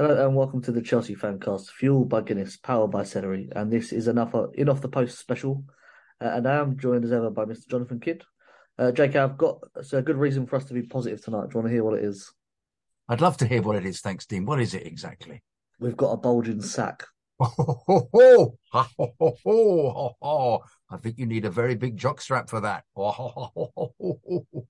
Hello and welcome to the Chelsea Fancast, fueled by Guinness, powered by Celery, and this is another in off the post special. Uh, and I am joined as ever by Mr. Jonathan Kydd. Uh, Jake, I've got so a good reason for us to be positive tonight. Do you want to hear what it is? I'd love to hear what it is. Thanks, Dean. What is it exactly? We've got a bulging sack. I think you need a very big jockstrap for that.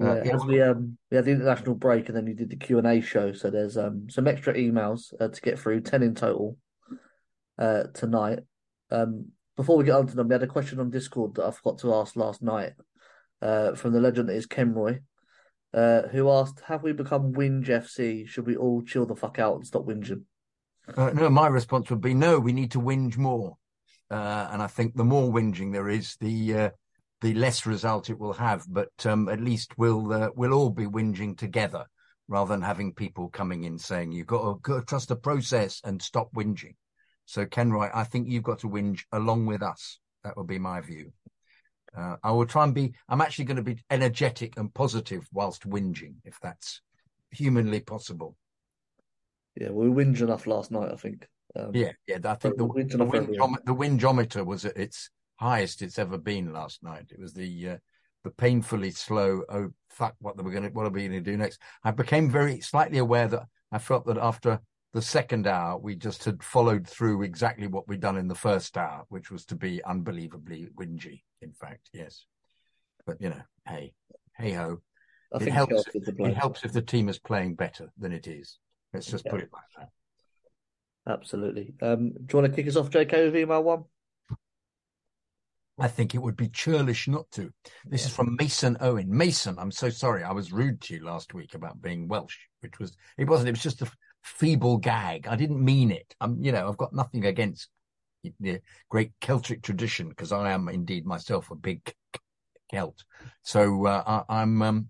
Uh, yeah. as we um we had the international break and then you did the Q and A show, so there's um some extra emails uh, to get through, ten in total, uh tonight. Um, before we get on to them, we had a question on Discord that I forgot to ask last night, uh, from the legend that is Kenroy, uh, who asked, "Have we become Whinge FC? Should we all chill the fuck out and stop whinging?" Uh, no, my response would be no. We need to whinge more, uh, and I think the more whinging there is, the uh, the less result it will have. But um, at least we'll uh, we'll all be whinging together, rather than having people coming in saying you've got to, got to trust the process and stop whinging. So Kenroy, I think you've got to whinge along with us. That would be my view. Uh, I will try and be. I'm actually going to be energetic and positive whilst whinging, if that's humanly possible. Yeah, we winged enough last night, I think. Um, Yeah, yeah. I think the, the, the whingeometer was at its highest it's ever been last night. It was the uh, the painfully slow. Oh fuck! What are we going to what are we going to do next? I became very slightly aware that I felt that after the second hour we just had followed through exactly what we'd done in the first hour, which was to be unbelievably whingy. In fact, yes. But you know, hey, hey ho. It helps. Chelsea to play. It helps if the team is playing better than it is. Let's just put it like that. Absolutely. Um, do you want to kick us off, JK, with email one? I think it would be churlish not to. This is from Mason Owen. Mason, I'm so sorry. I was rude to you last week about being Welsh, which was, it wasn't, it was just a feeble gag. I didn't mean it. I'm, you know, I've got nothing against the great Celtic tradition because I am indeed myself a big Celt. So, uh, I, I'm, um,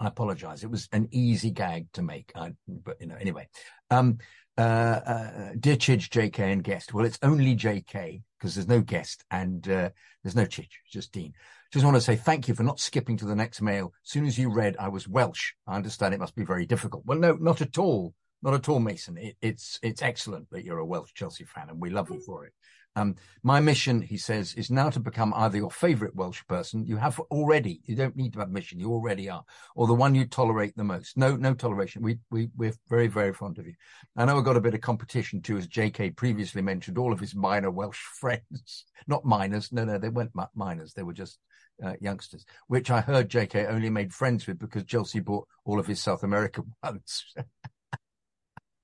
I apologize. It was an easy gag to make. I, but, you know, anyway, um, uh, uh, dear Chidge, JK, and guest. Well, it's only JK because there's no guest and uh, there's no Chidge, just Dean. Just want to say thank you for not skipping to the next mail. Soon as you read, I was Welsh. I understand it must be very difficult. Well, no, not at all. Not at all, Mason. It, it's it's excellent that you're a Welsh Chelsea fan, and we love you for it. Um, my mission, he says, is now to become either your favourite Welsh person. You have already. You don't need to have a mission. You already are, or the one you tolerate the most. No, no toleration. We we we're very very fond of you. I know we've got a bit of competition too, as J.K. previously mentioned. All of his minor Welsh friends, not minors. No, no, they weren't mi- minors. They were just uh, youngsters, which I heard J.K. only made friends with because Chelsea bought all of his South American ones.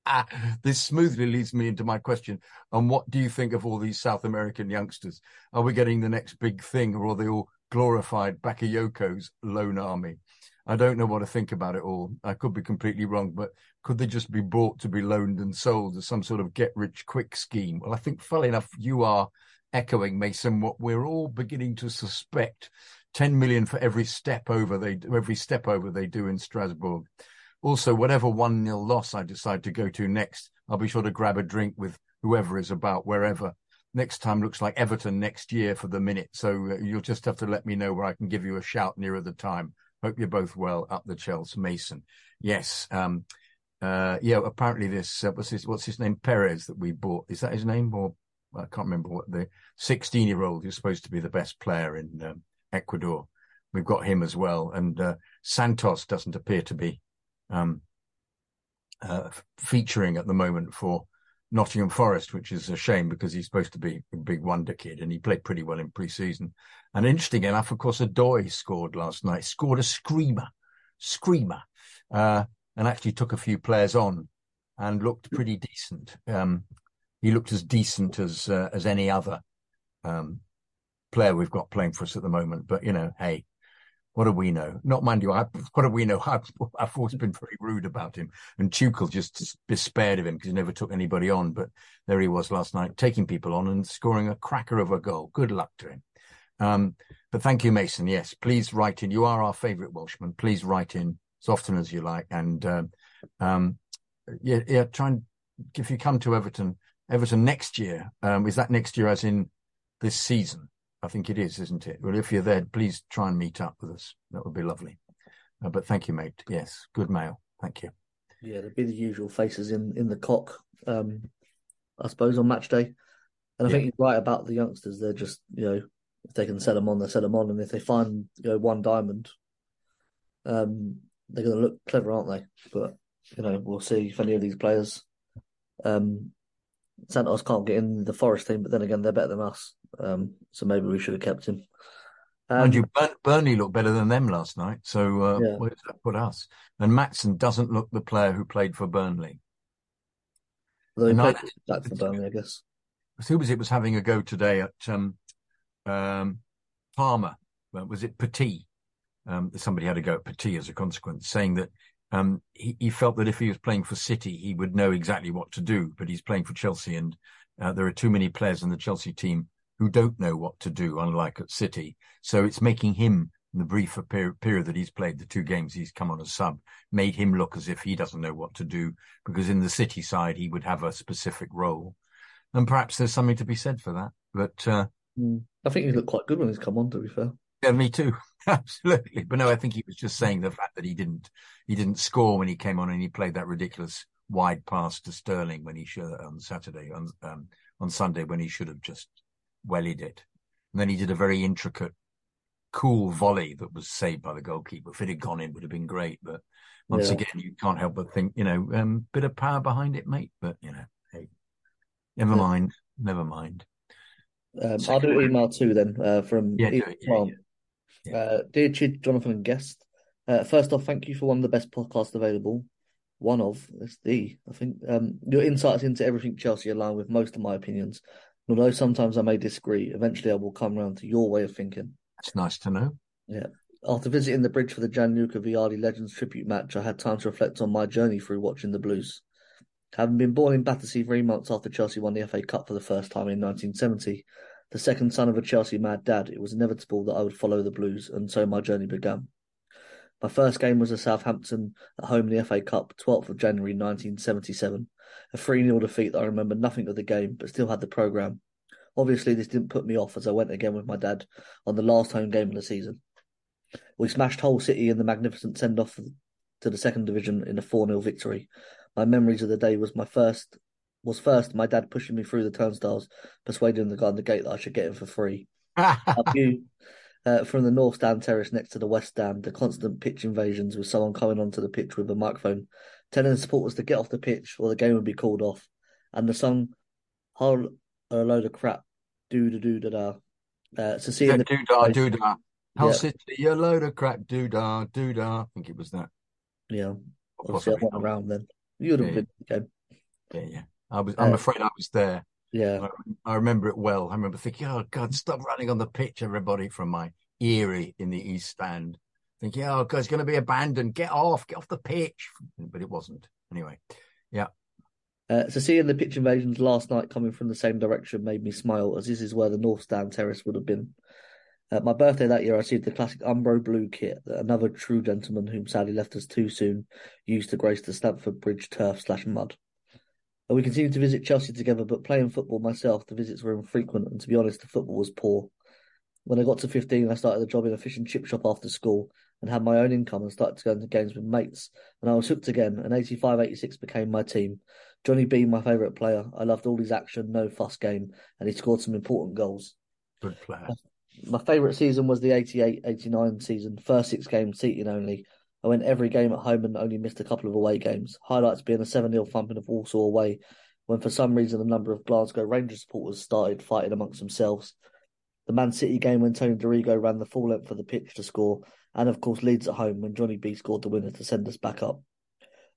Ah, this smoothly leads me into my question. And what do you think of all these South American youngsters? Are we getting the next big thing, or are they all glorified Bakayoko's lone army? I don't know what to think about it all. I could be completely wrong, but could they just be bought to be loaned and sold as some sort of get rich quick scheme? Well, I think, funnily enough, you are echoing Mason what we're all beginning to suspect. 10 million for every step over they every step over they do in Strasbourg. Also, whatever 1 nil loss I decide to go to next, I'll be sure to grab a drink with whoever is about wherever. Next time looks like Everton next year for the minute. So uh, you'll just have to let me know where I can give you a shout nearer the time. Hope you're both well up the Chelsea Mason. Yes. Um, uh, yeah, apparently this, uh, what's his, what's his name? Perez that we bought. Is that his name? Or I can't remember what the 16 year old who's supposed to be the best player in um, Ecuador. We've got him as well. And uh, Santos doesn't appear to be um, uh, featuring at the moment for Nottingham Forest, which is a shame because he's supposed to be a big wonder kid and he played pretty well in pre-season. And interesting enough, of course, Odoi scored last night, scored a screamer, screamer, uh, and actually took a few players on and looked pretty decent. Um, he looked as decent as uh, as any other um, player we've got playing for us at the moment. But you know, hey, what do we know? Not mind you, I, what do we know? I've, I've, always been very rude about him, and Tuchel just despaired of him because he never took anybody on. But there he was last night, taking people on and scoring a cracker of a goal. Good luck to him. Um, but thank you, Mason. Yes, please write in. You are our favourite Welshman. Please write in as often as you like, and um, um, yeah, yeah. Try and if you come to Everton, Everton next year. Um, is that next year, as in this season? I think it is, isn't it? Well, if you're there, please try and meet up with us. That would be lovely. Uh, but thank you, mate. Yes, good mail. Thank you. Yeah, there'd be the usual faces in in the cock, um, I suppose, on match day. And I yeah. think you're right about the youngsters. They're just, you know, if they can set them on, they set them on. And if they find, you know, one diamond, um, they're going to look clever, aren't they? But, you know, we'll see if any of these players. Um, Santos can't get in the Forest team, but then again, they're better than us. Um, so maybe we should have kept him. Um, and you, Burnley looked better than them last night. So uh, yeah. where does that put us? And Maatsen doesn't look the player who played for Burnley. Although he played back for Burnley, I guess. Who was it was having a go today at um, um, Palmer? Was it Petit? Um, somebody had a go at Petit as a consequence, saying that um, he, he, felt that if he was playing for City, he would know exactly what to do. But he's playing for Chelsea, and uh, there are too many players in the Chelsea team who don't know what to do, unlike at City. So it's making him, in the brief period, that he's played, the two games he's come on as sub, made him look as if he doesn't know what to do. Because in the City side, he would have a specific role, and perhaps there's something to be said for that. But uh, hmm. I think he looked quite good when he's come on. To be fair. Yeah, me too. Absolutely. But no, I think he was just saying the fact that he didn't he didn't score when he came on and he played that ridiculous wide pass to Sterling when he should on Saturday on um, on Sunday when he should have just wellied it. And then he did a very intricate, cool volley that was saved by the goalkeeper. If it had gone in, would have been great. But once yeah. again, you can't help but think, you know, um, bit of power behind it, mate. But you know, hey, never yeah. mind, never mind. Um, I'll do an email too then uh, from yeah, yeah, yeah, yeah. Uh, dear Chid, Jonathan, and guest. Uh, first off, thank you for one of the best podcasts available. One of, it's the, I think. Um, your insights into everything Chelsea align with most of my opinions. Although sometimes I may disagree, eventually I will come around to your way of thinking. That's nice to know. Yeah. After visiting the bridge for the Gianluca Vialli Legends tribute match, I had time to reflect on my journey through watching the Blues. Having been born in Battersea three months after Chelsea won the FA Cup for the first time in 1970, the second son of a Chelsea mad dad, it was inevitable that I would follow the Blues, and so my journey began. My first game was at Southampton at home in the FA Cup, 12th of January 1977. A 3 0 defeat that I remember nothing of the game, but still had the programme. Obviously, this didn't put me off as I went again with my dad on the last home game of the season. We smashed Hull City in the magnificent send off to the second division in a 4 0 victory. My memories of the day was my first was first my dad pushing me through the turnstiles, persuading the guy on the gate that I should get him for free. view uh, from the north stand terrace next to the west stand, the constant pitch invasions with someone coming onto the pitch with a microphone, telling the supporters to get off the pitch or the game would be called off, and the song "Hull a load of crap," do da do da da. Uh, to see yeah, the do da do da. Hull yeah. City, a load of crap, do da do da. I think it was that. Yeah, obviously I went around then. You would have yeah. been okay. yeah, yeah. I was. I'm Uh, afraid I was there. Yeah, I, I remember it well. I remember thinking, "Oh God, stop running on the pitch, everybody!" From my Erie in the East Stand, thinking, "Oh it's going to be abandoned. Get off, get off the pitch." But it wasn't. Anyway, yeah. Uh, so seeing the pitch invasions last night coming from the same direction made me smile, as this is where the North Stand terrace would have been. At my birthday that year, I received the classic Umbro blue kit that another true gentleman, whom sadly left us too soon, used to grace the Stamford Bridge turf slash mud. We continued to visit Chelsea together, but playing football myself, the visits were infrequent, and to be honest, the football was poor. When I got to 15, I started a job in a fish and chip shop after school and had my own income and started to go into games with mates. And I was hooked again, and 85 86 became my team. Johnny B, my favourite player. I loved all his action, no fuss game, and he scored some important goals. Good player. My favourite season was the 88 89 season, first six games, seating only. I went every game at home and only missed a couple of away games. Highlights being a 7 0 thumping of Walsall away, when for some reason a number of Glasgow Rangers supporters started fighting amongst themselves. The Man City game when Tony Dorigo ran the full length of the pitch to score, and of course Leeds at home when Johnny B scored the winner to send us back up.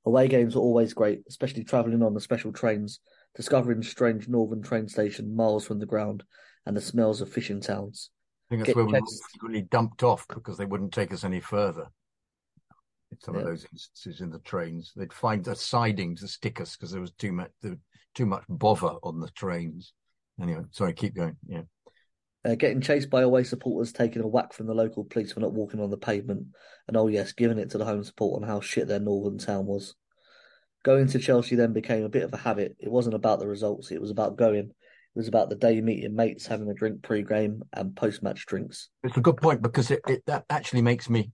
Away games are always great, especially travelling on the special trains, discovering strange northern train station miles from the ground, and the smells of fishing towns. I think that's Get where we were frequently dumped off because they wouldn't take us any further. In some of those instances in the trains, they'd find a siding to stick us because there was too much too much bother on the trains. Anyway, sorry, keep going. Yeah, Uh, getting chased by away supporters, taking a whack from the local police for not walking on the pavement, and oh yes, giving it to the home support on how shit their northern town was. Going to Chelsea then became a bit of a habit. It wasn't about the results, it was about going. It was about the day meeting mates, having a drink pre-game and post-match drinks. it's a good point because it, it that actually makes me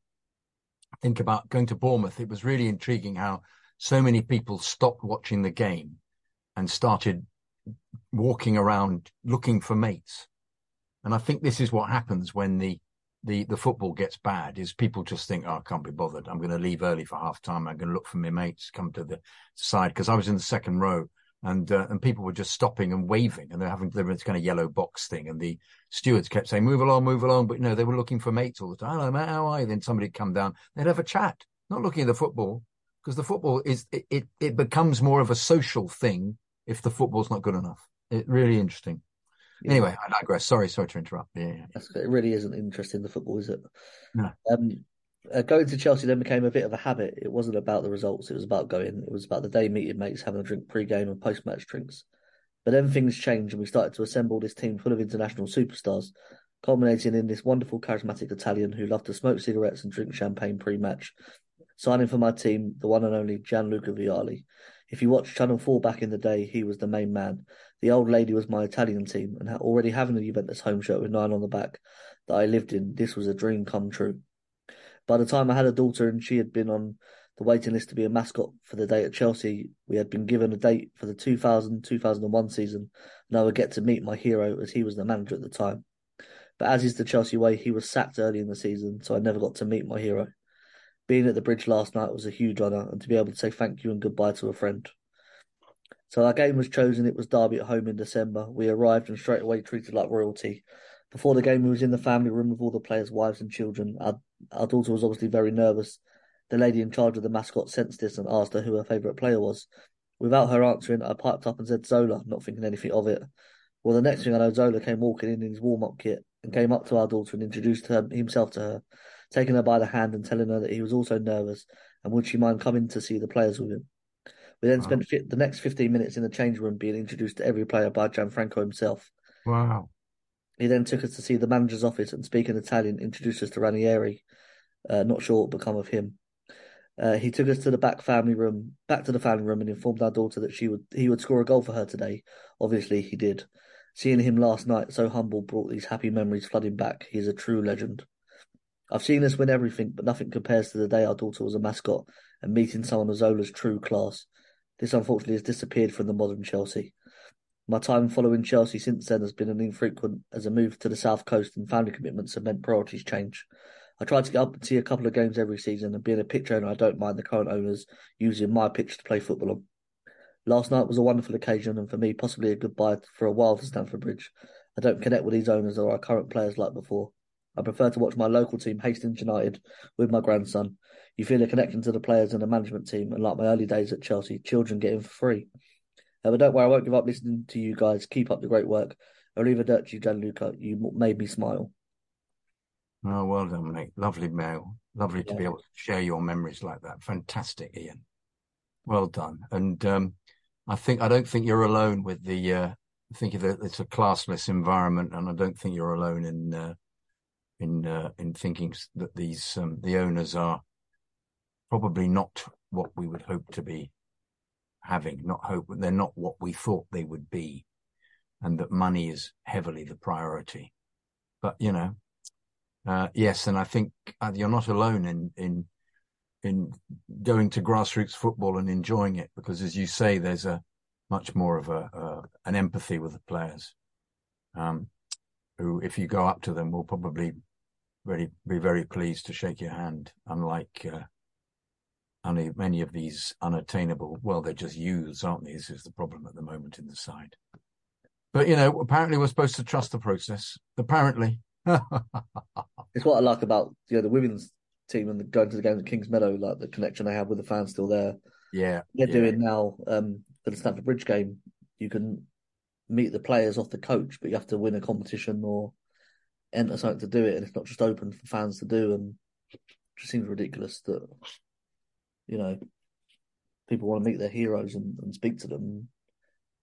think about going to Bournemouth. It was really intriguing how so many people stopped watching the game and started walking around looking for mates. And I think this is what happens when the the the football gets bad is people just think, oh, I can't be bothered. I'm going to leave early for half time. I'm going to look for my mates, come to the side. Because I was in the second row and uh, and people were just stopping and waving and they're having this kind of yellow box thing and the stewards kept saying move along move along. But no they were looking for mates all the time. Hello mate. How are you? Then somebody would come down they'd have a chat not looking at the football because the football is it, it it becomes more of a social thing if the football's not good enough. It really interesting Yeah. anyway i digress sorry sorry to interrupt yeah, it really isn't interesting, the football, is it? No. Um, uh, going to Chelsea then became a bit of a habit. It wasn't about the results, it was about going. It was about the day meeting mates, having a drink pre-game and post-match drinks. But then things changed and we started to assemble this team full of international superstars, culminating in this wonderful, charismatic Italian who loved to smoke cigarettes and drink champagne pre-match. Signing for my team, the one and only Gianluca Vialli. If you watched Channel 4 back in the day, he was the main man. The old lady was my Italian team, and already having a Juventus home shirt with nine on the back that I lived in, this was a dream come true. By the time I had a daughter and she had been on the waiting list to be a mascot for the day at Chelsea, we had been given a date for the 2000 2001 season, and I would get to meet my hero as he was the manager at the time. But as is the Chelsea way, he was sacked early in the season, so I never got to meet my hero. Being at the bridge last night was a huge honour, and to be able to say thank you and goodbye to a friend. So our game was chosen. It was Derby at home in December. We arrived and straight away treated like royalty. Before the game, we was in the family room with all the players' wives and children. Our, our daughter was obviously very nervous. The lady in charge of the mascot sensed this and asked her who her favourite player was. Without her answering, I piped up and said Zola, not thinking anything of it. Well, the next thing I know, Zola came walking in in his warm-up kit and came up to our daughter and introduced her, himself to her, taking her by the hand and telling her that he was also nervous and would she mind coming to see the players with him. We then Wow. spent fi- the next 15 minutes in the change room being introduced to every player by Gianfranco himself. wow He then took us to see the manager's office and speaking Italian, introduced us to Ranieri. Uh, not sure what become of him. Uh, he took us to the back family room, back to the family room, and informed our daughter that she would he would score a goal for her today. Obviously, he did. Seeing him last night, so humble, brought these happy memories flooding back. He is a true legend. I've seen us win everything, but nothing compares to the day our daughter was a mascot and meeting someone of Zola's true class. This unfortunately has disappeared from the modern Chelsea. My time following Chelsea since then has been an infrequent as a move to the south coast and family commitments have meant priorities change. I try to get up and see a couple of games every season, and being a pitch owner, I don't mind the current owners using my pitch to play football on. Last night was a wonderful occasion, and for me, possibly a goodbye for a while to Stamford Bridge. I don't connect with these owners or our current players like before. I prefer to watch my local team, Hastings United, with my grandson. You feel a connection to the players and the management team, and like my early days at Chelsea, children get in for free. Uh, but don't worry, I won't give up listening to you guys. Keep up the great work. Arrivederci, Gianluca. You made me smile. Oh, well done, mate. Lovely mail. Lovely to be able to share your memories like that. Fantastic, Ian. Well done. And um, I think I don't think you're alone with the uh, thinking that it's a classless environment, and I don't think you're alone in uh, in uh, in thinking that these um, the owners are probably not what we would hope to be having. Not hope they're not what we thought they would be, and that money is heavily the priority. But you know, uh, yes, and I think uh, you're not alone in in in going to grassroots football and enjoying it because, as you say, there's a much more of a, a an empathy with the players, um, who, if you go up to them, will probably very be very pleased to shake your hand. Unlike uh, only many of these unattainable, well, they're just youths, aren't they? This is the problem at the moment in the side. But you know, apparently we're supposed to trust the process. Apparently. It's what I like about you know the women's team and the, going to the games at Kings Meadow, like the connection they have with the fans still there. Yeah, They're yeah. doing now um, for the Stamford Bridge game. You can meet the players off the coach, but you have to win a competition or enter something to do it, and it's not just open for fans to do. And it just seems ridiculous that you know people want to meet their heroes and, and speak to them,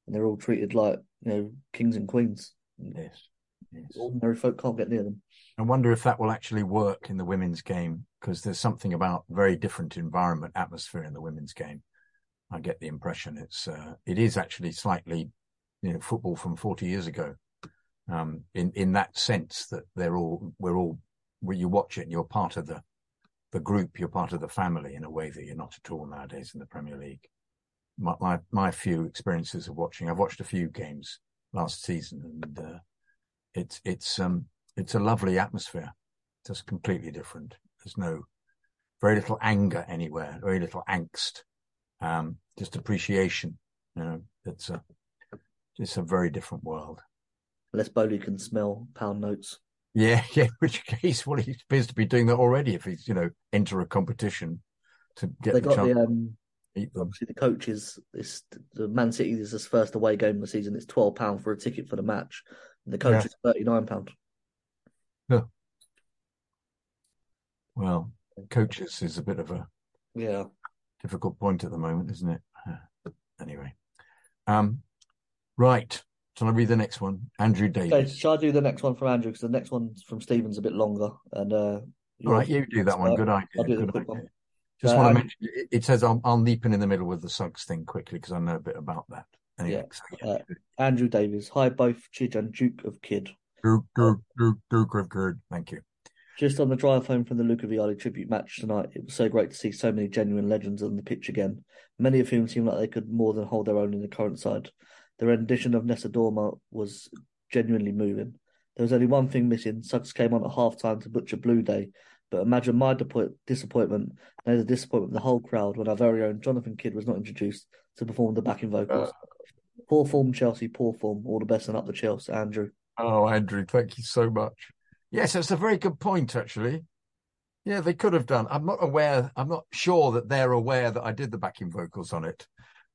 and they're all treated like you know kings and queens. Yes. yes. Ordinary folk can't get near them. I wonder if that will actually work in the women's game because there's something about very different environment atmosphere in the women's game. I get the impression it's uh, it is actually slightly you know football from 40 years ago um, in in that sense that they're all we're all when you watch it and you're part of the the group you're part of the family in a way that you're not at all nowadays in the Premier League. My my, my few experiences of watching I've watched a few games last season and uh, it's it's um it's a lovely atmosphere. Just completely different. There's no very little anger anywhere, very little angst. Um, just appreciation. You know, it's a it's a very different world. Unless Boehly can smell pound notes. Yeah, yeah. In which case, well, he appears to be doing that already. If he's you know enter a competition to get They the got chance the um, eat them. obviously the coaches. This the Man City is his first away game of the season. It's twelve pound for a ticket for the match, and the coach Yeah. is thirty nine pound. Yeah. Well, coaches is a bit of a Yeah, difficult point at the moment, isn't it? Anyway, um, right. Shall I read the next one? Andrew Okay, Davis. shall I do the next one from Andrew? Because the next one from Stephen's a bit longer. And uh, All right, you do that one. Good idea. I'll do the quick idea. one. Just Uh, want to mention it, it says I'll, I'll leap in in the middle with the Suggs thing quickly because I know a bit about that. Anyway, so, yeah. Uh, Andrew Davies. Hi, both Chidge and Duke of Kid. Duke, Duke, Duke, Duke of Good. Thank you. Just on the drive home from the Luca Vialli tribute match tonight, it was so great to see so many genuine legends on the pitch again, many of whom seem like they could more than hold their own in the current side. The rendition of Nessun Dorma was genuinely moving. There was only one thing missing. Suggs came on at half time to butcher Blue Day, but imagine my depo- disappointment and the disappointment of the whole crowd when our very own Jonathan Kydd was not introduced to perform the backing vocals. Uh. Poor form, Chelsea, poor form. All the best and up the Chelsea, Andrew. Oh, Andrew, thank you so much. Yes, that's a very good point, actually. Yeah, they could have done. I'm not aware, I'm not sure that they're aware that I did the backing vocals on it.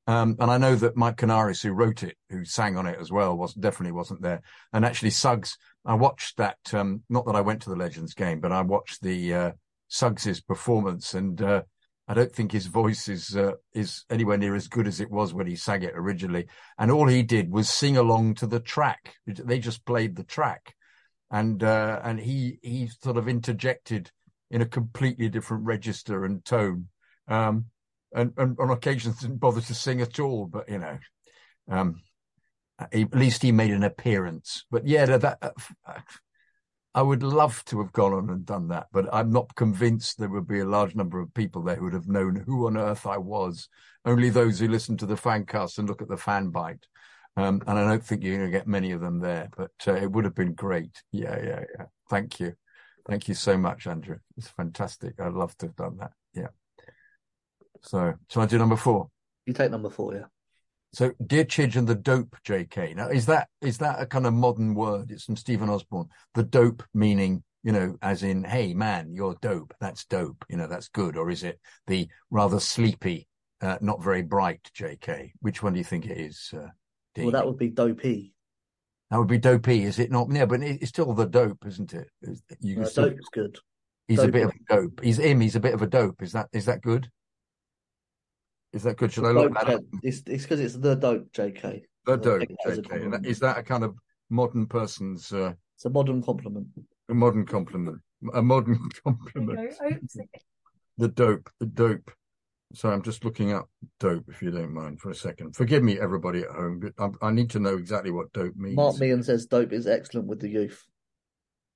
Um, and I know that Mike Connaris, who wrote it, who sang on it as well, was definitely wasn't there. And actually, Suggs, I watched that. Um, not that I went to the Legends game, but I watched the uh, Suggs's performance, and uh, I don't think his voice is uh, is anywhere near as good as it was when he sang it originally. And all he did was sing along to the track. They just played the track, and uh, and he he sort of interjected in a completely different register and tone. Um, and, and on occasions didn't bother to sing at all. But you know, um, at least he made an appearance. But yeah, that, that I would love to have gone on and done that, but I'm not convinced there would be a large number of people there who would have known who on earth I was. Only those who listen to the fan cast and look at the fan bite. Um, and I don't think you're going to get many of them there, but uh, it would have been great. Yeah, yeah, yeah. Thank you. Thank you so much, Andrew. It's fantastic. I'd love to have done that. So, shall I do number four? You take number four, yeah. So, Dear Chidge and the Dope, JK. Now, is that is that a kind of modern word? It's from Stephen Osborne. The dope meaning, you know, as in, hey man, you're dope. That's dope. You know, that's good. Or is it the rather sleepy uh, not very bright, J.K. Which one do you think it is? Uh, well, that would be dopey. That would be dopey, is it not? Yeah, but it's still the dope, isn't it? You no, still... dope's good. He's dope. a bit of a dope. He's him. He's a bit of a dope. Is that is that good? Is that good? Should I look that up? It's because it's, it's the dope, J.K. The dope, J.K. Is that a kind of modern person's? Uh, it's a modern compliment. A modern compliment. A modern compliment. the dope. The dope. So I'm just looking up dope, if you don't mind, for a second. Forgive me, everybody at home, but I, I need to know exactly what dope means. Mark Meehan says dope is excellent with the youth.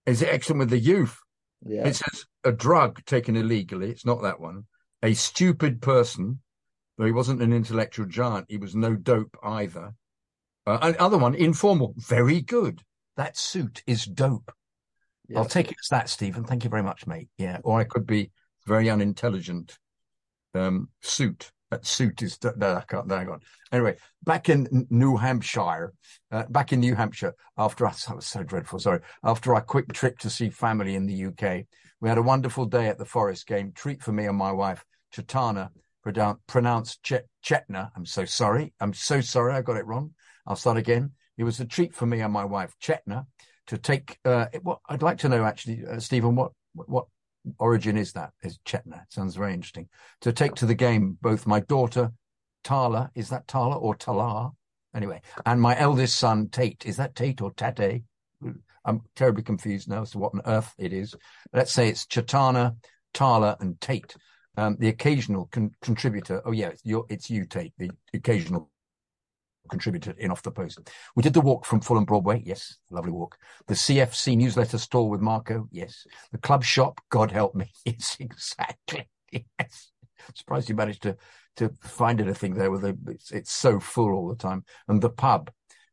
Is it excellent with the youth? Yeah. It says a drug taken illegally. It's not that one. A stupid person, though he wasn't an intellectual giant, he was no dope either. Uh, other one, informal, very good. That suit is dope. I'll take it as that, Stephen. Thank you very much, mate. Yeah. Or I could be very unintelligent um, suit. That suit is no, I can't. Hang on. Anyway, back in New Hampshire, uh, back in New Hampshire, after I, that was so dreadful. Sorry, after our quick trip to see family in the UK, we had a wonderful day at the Forest game. Treat for me and my wife, Chetana, pronounced Ch- Chetna. I'm so sorry. I'm so sorry. I got it wrong. I'll start again. It was a treat for me and my wife, Chetna, to take. Uh, what I'd like to know, actually, uh, Stephen, what what origin is that? Is Chetna? It sounds very interesting. To take to the game both my daughter, Tala, is that Tala or Talar? Anyway, and my eldest son, Tate. Is that Tate or Tate? I'm terribly confused now as to what on earth it is. Let's say it's Chetana, Tala, and Tate. Um, the occasional con- contributor. Oh yeah, it's, it's you, take the occasional contributor in Off the Post. We did the walk from Fulham Broadway. Yes, lovely walk. The CFC newsletter store with Marco. Yes. The club shop. God help me. It's exactly. Yes. Surprised you managed to to find anything there with it's, it's so full all the time. And the pub.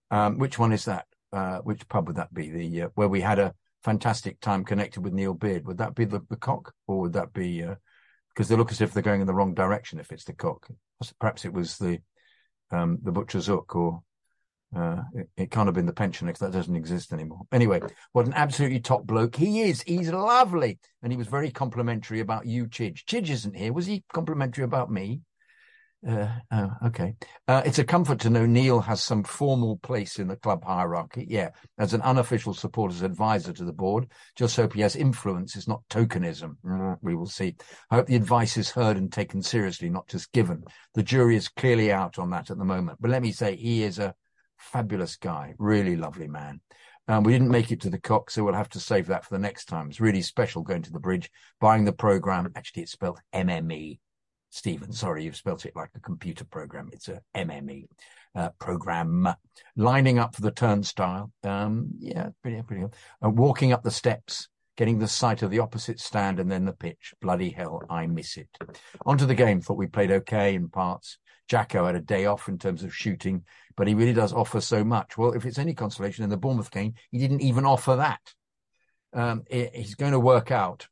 Um, which one is that? Uh, which pub would that be? The uh, where we had a fantastic time connected with Neil Beard. Would that be the, the cock, or would that be because they look as if they're going in the wrong direction? If it's the cock, perhaps it was the um, the butcher's hook, or uh, it, it, can't have been the pension because that doesn't exist anymore. Anyway, what an absolutely top bloke he is. He's lovely, and he was very complimentary about you, Chidge. Chidge isn't here. Was he complimentary about me? Uh, oh, okay. Uh, it's a comfort to know Neil has some formal place in the club hierarchy. Yeah, as an unofficial supporters advisor to the board. Just hope he has influence. It's not tokenism. Mm, we will see. I hope the advice is heard and taken seriously, not just given. The jury is clearly out on that at the moment. But let me say, he is a fabulous guy, really lovely man. Um, we didn't make it to the cock, so we'll have to save that for the next time. It's really special going to the bridge, buying the program. Actually, it's spelled MME Stephen. Sorry, you've spelt it like a computer program. It's a MME uh, program. Lining up for the turnstile. Um, yeah, pretty, pretty good. Uh, walking up the steps, getting the sight of the opposite stand and then the pitch. Bloody hell, I miss it. Onto the game. Thought we played okay in parts. Jacko had a day off in terms of shooting, but he really does offer so much. Well, if it's any consolation in the Bournemouth game, he didn't even offer that. Um, he's going to work out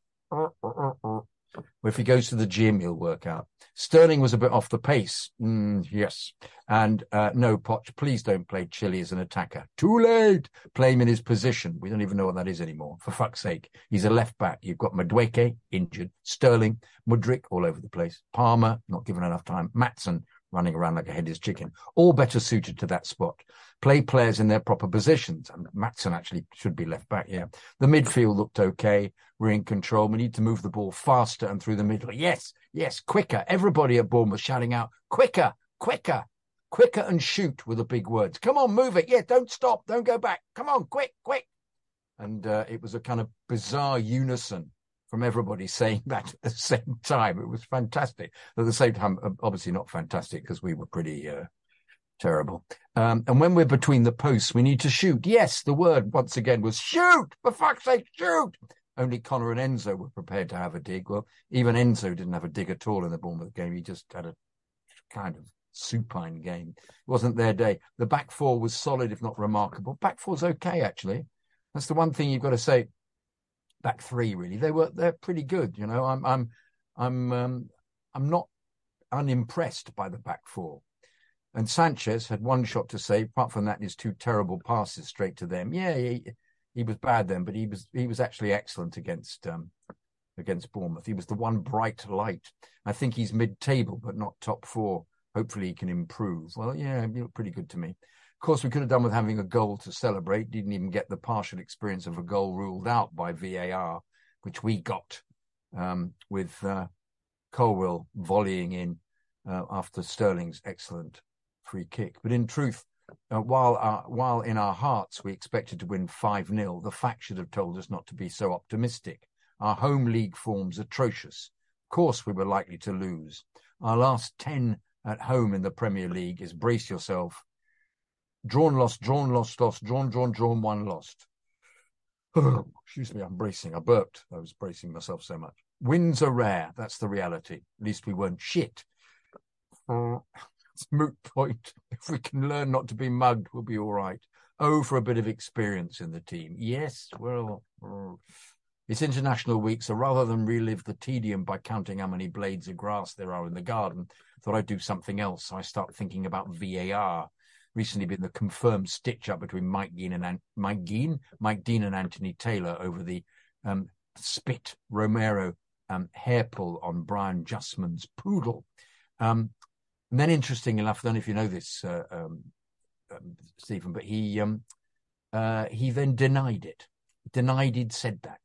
if he goes to the gym, he'll work out. Sterling was a bit off the pace. Mm, yes. And uh, no, Poch, please don't play Chile as an attacker. Too late. Play him in his position. We don't even know what that is anymore. For fuck's sake. He's a left back. You've got Madueke, injured. Sterling, Mudryk, all over the place. Palmer, not given enough time. Maatsen, running around like a headless chicken. All better suited to that spot. Play players in their proper positions. And Maatsen actually should be left back, yeah. The midfield looked okay. We're in control. We need to move the ball faster and through the middle. Yes, yes, quicker. Everybody at Bournemouth shouting out, quicker, quicker, quicker and shoot with the big words. Come on, move it. Yeah, don't stop. Don't go back. Come on, quick, quick. And uh, it was a kind of bizarre unison from everybody saying that at the same time. It was fantastic. At the same time, obviously not fantastic because we were pretty uh, terrible. Um, and when we're between the posts, we need to shoot. Yes, the word once again was shoot. For fuck's sake, shoot. Only Connor and Enzo were prepared to have a dig. Well, even Enzo didn't have a dig at all in the Bournemouth game. He just had a kind of supine game. It wasn't their day. The back four was solid, if not remarkable. Back four's okay, actually. That's the one thing you've got to say back three really. They were they're pretty good. You know, I'm I'm I'm um, I'm not unimpressed by the back four. And Sanchez had one shot to save. Apart from that, his two terrible passes straight to them. Yeah, he, he was bad then, but he was he was actually excellent against um, against Bournemouth. He was the one bright light. I think he's mid-table, but not top four. Hopefully he can improve. Well, yeah, he looked pretty good to me. Course, we could have done with having a goal to celebrate. Didn't even get the partial experience of a goal ruled out by VAR, which we got um, with uh, Colwill volleying in uh, after Sterling's excellent free kick. But in truth, uh, while our, while in our hearts we expected to win 5 0, the fact should have told us not to be so optimistic. Our home league form's atrocious. Of course, we were likely to lose. Our last 10 at home in the Premier League is brace yourself. Drawn, lost, drawn, lost, lost, drawn, drawn, drawn, one, lost. excuse me, I'm bracing. I burped. I was bracing myself so much. Wins are rare. That's the reality. At least we weren't shit. it's moot point. If we can learn not to be mugged, we'll be all right. Oh, for a bit of experience in the team. Yes, well, it's international week, so rather than relive the tedium by counting how many blades of grass there are in the garden, thought I'd do something else. I start thinking about VAR. Recently been the confirmed stitch up between Mike Dean and An- Mike Dean, Mike Dean and Anthony Taylor over the um, spit Romero um, hair pull on Brian Justman's poodle. Um, and then, interesting enough, I don't know if you know this, uh, um, um, Stephen, but he um, uh, he then denied it. Denied he'd said that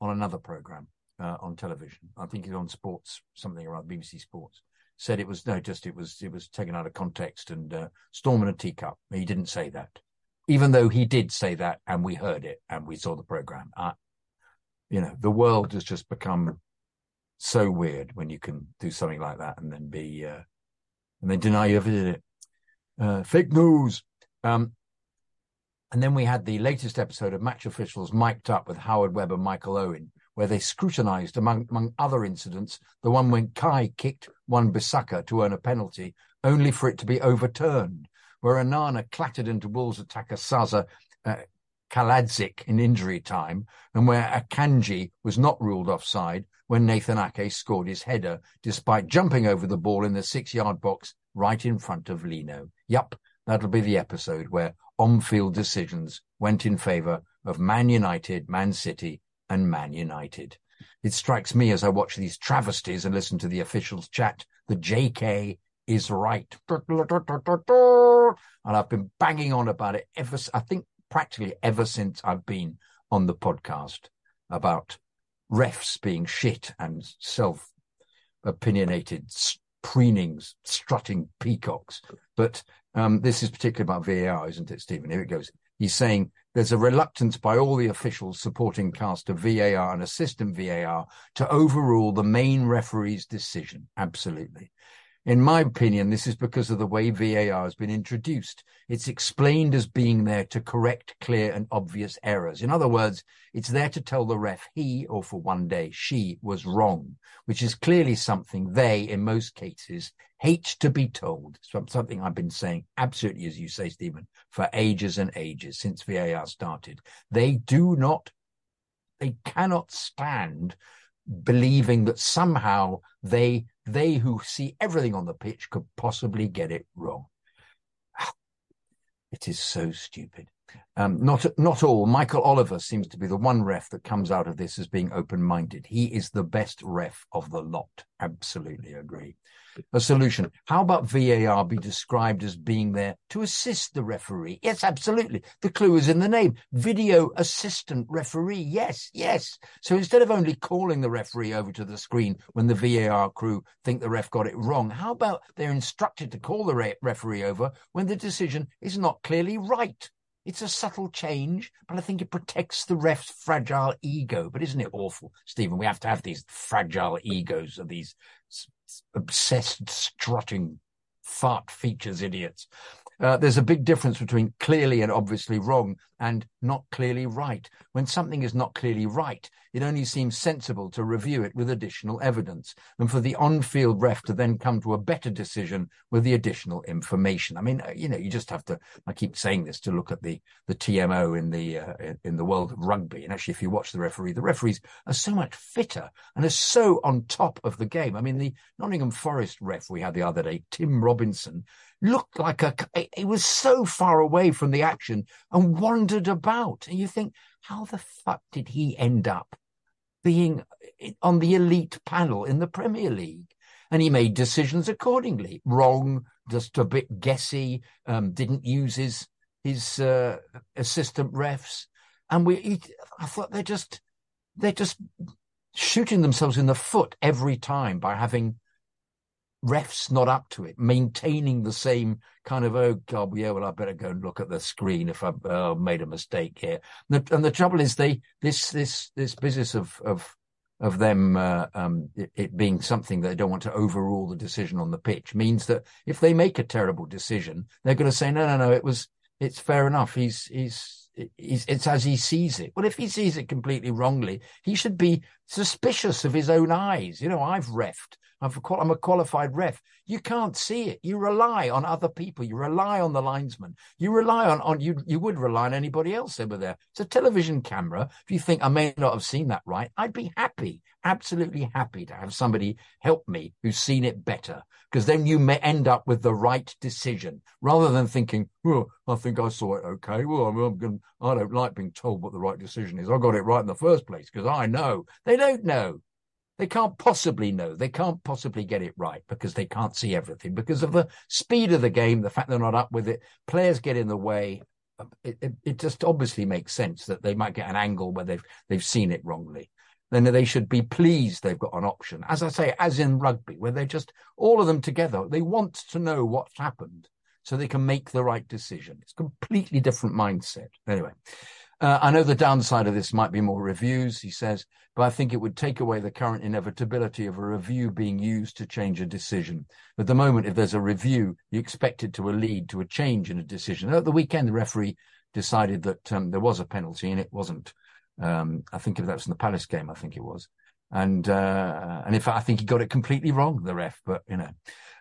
on another program uh, on television. I think it's on Sports, something around BBC Sports. Said it was no, just it was it was taken out of context and uh, storm in a teacup. He didn't say that, even though he did say that, and we heard it and we saw the program. Uh, you know, the world has just become so weird when you can do something like that and then be uh, and then deny you ever did it. Uh, fake news. Um, and then we had the latest episode of Match Officials mic'd up with Howard Webb and Michael Owen, where they scrutinised, among, among other incidents, the one when Kai kicked Wan-Bissaka to earn a penalty, only for it to be overturned, where Onana clattered into Wolves attacker Sasa uh, Kalajdzic in injury time, and where Akanji was not ruled offside when Nathan Ake scored his header, despite jumping over the ball in the six-yard box right in front of Lino. Yup, that'll be the episode where on-field decisions went in favour of Man United, Man City, and Man United. It strikes me as I watch these travesties and listen to the officials chat that JK is right. And I've been banging on about it ever, I think practically ever since I've been on the podcast about refs being shit and self opinionated preenings, strutting peacocks. But um, this is particularly about VAR, isn't it, Stephen? Here it goes. He's saying there's a reluctance by all the officials supporting cast of VAR and assistant VAR to overrule the main referee's decision. Absolutely. In my opinion, this is because of the way VAR has been introduced. It's explained as being there to correct clear and obvious errors. In other words, it's there to tell the ref he, or for one day, she was wrong, which is clearly something they, in most cases, hate to be told. Something I've been saying absolutely, as you say, Stephen, for ages and ages since VAR started. They do not, they cannot stand believing that somehow they they who see everything on the pitch could possibly get it wrong. It is so stupid. Um, not not all. Michael Oliver seems to be the one ref that comes out of this as being open minded. He is the best ref of the lot. Absolutely agree a solution. How about VAR be described as being there to assist the referee? Yes, absolutely. The clue is in the name. Video assistant referee. Yes, yes. So instead of only calling the referee over to the screen when the VAR crew think the ref got it wrong, how about they're instructed to call the re- referee over when the decision is not clearly right? It's a subtle change, but I think it protects the ref's fragile ego. But isn't it awful, Stephen? We have to have these fragile egos of these obsessed, strutting, fart features idiots. Uh, there's a big difference between clearly and obviously wrong and not clearly right. When something is not clearly right, it only seems sensible to review it with additional evidence and for the on field ref to then come to a better decision with the additional information. I mean, uh, you know, you just have to, I keep saying this, to look at the, the TMO in the, uh, in the world of rugby. And actually, if you watch the referee, the referees are so much fitter and are so on top of the game. I mean, the Nottingham Forest ref we had the other day, Tim Robinson, looked like a, it was so far away from the action and wandered about. And you think, how the fuck did he end up being on the elite panel in the Premier League. And he made decisions accordingly. Wrong, just a bit guessy, um, didn't use his, his uh, assistant refs. And we, he, I thought they're just, they're just shooting themselves in the foot every time by having refs not up to it, maintaining the same kind of, oh God, yeah, well, I better go and look at the screen if I've uh, made a mistake here. And the, and the, trouble is they, this, this, this business of, of, of them, uh, um, it, it, being something that they don't want to overrule the decision on the pitch means that if they make a terrible decision, they're going to say, no, no, no, it was, it's fair enough. He's, he's, it's as he sees it. Well, if he sees it completely wrongly, he should be suspicious of his own eyes. You know, I've refed. I've, I'm a qualified ref. You can't see it. You rely on other people. You rely on the linesman. You rely on, on you. You would rely on anybody else over there. It's a television camera. If you think I may not have seen that right, I'd be happy, absolutely happy to have somebody help me who's seen it better because then you may end up with the right decision rather than thinking, well, I think I saw it okay. Well, I'm, I'm going, I don't like being told what the right decision is. I got it right in the first place because I know. They don't know. They can't possibly know. They can't possibly get it right because they can't see everything because of the speed of the game, the fact they're not up with it. Players get in the way. It, it, it just obviously makes sense that they might get an angle where they've they've seen it wrongly then they should be pleased they've got an option. As I say, as in rugby, where they're just all of them together. They want to know what's happened so they can make the right decision. It's completely different mindset. Anyway, uh, I know the downside of this might be more reviews, he says, but I think it would take away the current inevitability of a review being used to change a decision. At the moment, if there's a review, you expect it to lead to a change in a decision. At the weekend, the referee decided that um, there was a penalty and it wasn't. Um, I think if that was in the Palace game, I think it was. And, uh, and in fact, I think he got it completely wrong, the ref, but you know,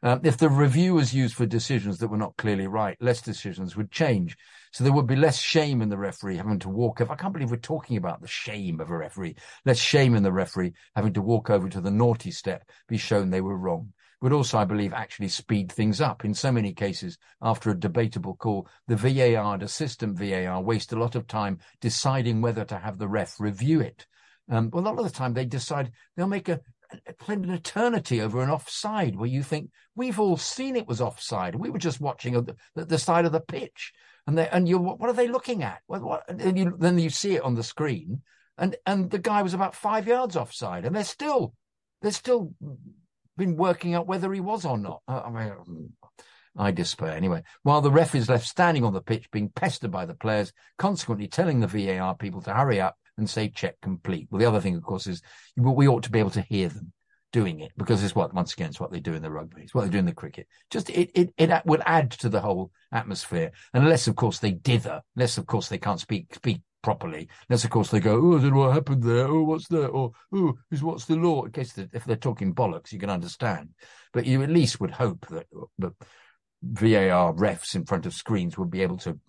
um, if the review was used for decisions that were not clearly right, less decisions would change. So there would be less shame in the referee having to walk over. I can't believe we're talking about the shame of a referee. Less shame in the referee having to walk over to the naughty step, be shown they were wrong would also, I believe, actually speed things up. In so many cases, after a debatable call, the VAR and assistant VAR waste a lot of time deciding whether to have the ref review it. Um, well, a lot of the time they decide they'll make a, an eternity over an offside where you think we've all seen it was offside. We were just watching the, the side of the pitch, and they and you what are they looking at? What, what, and you, then you see it on the screen, and and the guy was about five yards offside, and they're still they're still been working out whether he was or not. I mean, um, I despair. Anyway, while the ref is left standing on the pitch, being pestered by the players, consequently telling the VAR people to hurry up and say check complete. Well, the other thing, of course, is we ought to be able to hear them doing it because it's what once again it's what they do in the rugby it's what they do in the cricket just it it, it will add to the whole atmosphere unless of course they dither unless of course they can't speak speak properly. Unless, of course, they go, oh, I don't know what happened there. Oh, what's that? Or, oh, is what's the law? In case if they're talking bollocks, you can understand. But you at least would hope that the VAR refs in front of screens would be able to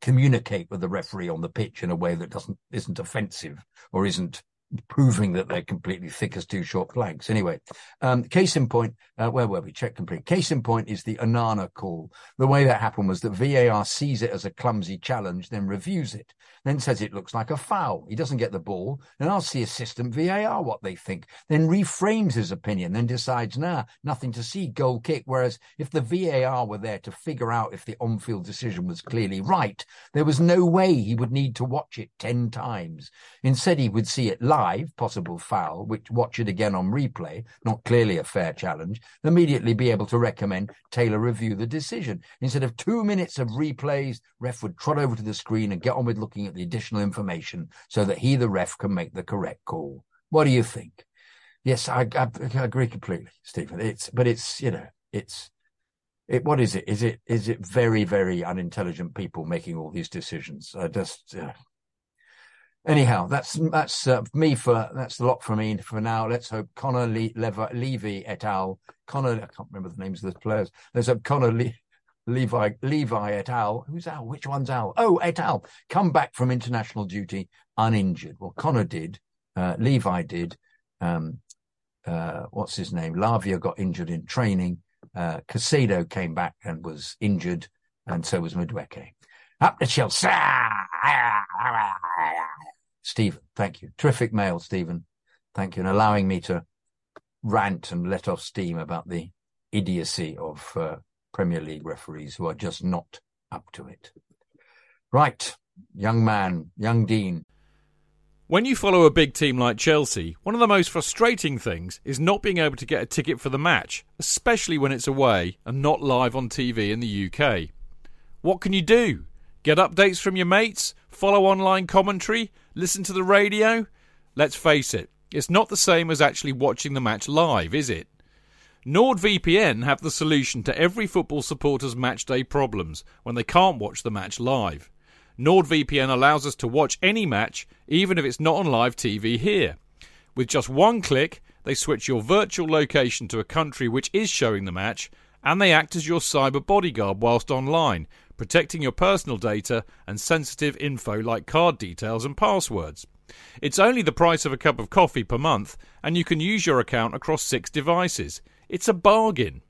communicate with the referee on the pitch in a way that doesn't isn't offensive or isn't proving that they're completely thick as two short planks. Anyway, um, case in point, uh, where were we? Check complete. Case in point is the Onana call. The way that happened was that VAR sees it as a clumsy challenge, then reviews it, then says it looks like a foul. He doesn't get the ball, and asks the assistant VAR what they think, then reframes his opinion, then decides, nah, nothing to see, goal kick. Whereas if the VAR were there to figure out if the on-field decision was clearly right, there was no way he would need to watch it 10 times. Instead, he would see it live live possible foul, which watch it again on replay, not clearly a fair challenge, immediately be able to recommend Taylor review the decision. Instead of two minutes of replays, ref would trot over to the screen and get on with looking at the additional information so that he, the ref, can make the correct call. What do you think? Yes, I, I, I agree completely, Stephen. It's, but it's, you know, it's, it, what is it? Is it is it very very unintelligent people making all these decisions? I just uh, anyhow, that's that's uh, me for that's the lot for me for now. Let's hope Connor Le- Levi, Levy et al. Connor, I can't remember the names of the players. Let's hope Connor Le- Levi Levi et al. Who's Al? Which one's Al? Oh, et al. Come back from international duty uninjured. Well, Connor did. Uh, Levi did. Um, uh, what's his name? Lavia got injured in training. Uh, came back and was injured, and so was Madueke. Up to Chelsea. Stephen, thank you. Terrific mail, Stephen. Thank you, and allowing me to rant and let off steam about the idiocy of uh, Premier League referees who are just not up to it. Right, young man, young Dean. When you follow a big team like Chelsea, one of the most frustrating things is not being able to get a ticket for the match, especially when it's away and not live on TV in the UK. What can you do? Get updates from your mates? Follow online commentary? Listen to the radio? Let's face it, it's not the same as actually watching the match live, is it? NordVPN have the solution to every football supporter's matchday problems when they can't watch the match live. NordVPN allows us to watch any match, even if it's not on live TV here. With just one click, they switch your virtual location to a country which is showing the match, and they act as your cyber bodyguard whilst online, protecting your personal data and sensitive info like card details and passwords. It's only the price of a cup of coffee per month, and you can use your account across six devices. It's a bargain.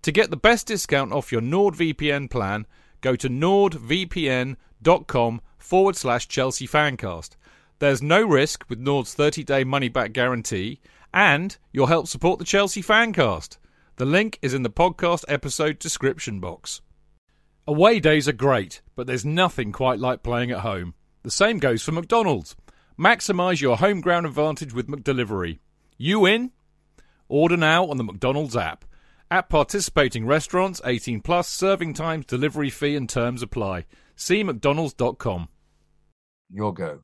To get the best discount off your NordVPN plan, go to nordvpn.com forward slash Chelsea Fancast. There's no risk with Nord's 30 day money back guarantee, and you'll help support the Chelsea Fancast. The link is in the podcast episode description box. Away days are great, but there's nothing quite like playing at home. The same goes for McDonald's. Maximise your home ground advantage with McDelivery. You in? Order now on the McDonald's app. At participating restaurants, 18 plus, serving times, delivery fee and terms apply. See mcdonalds.com. Your go.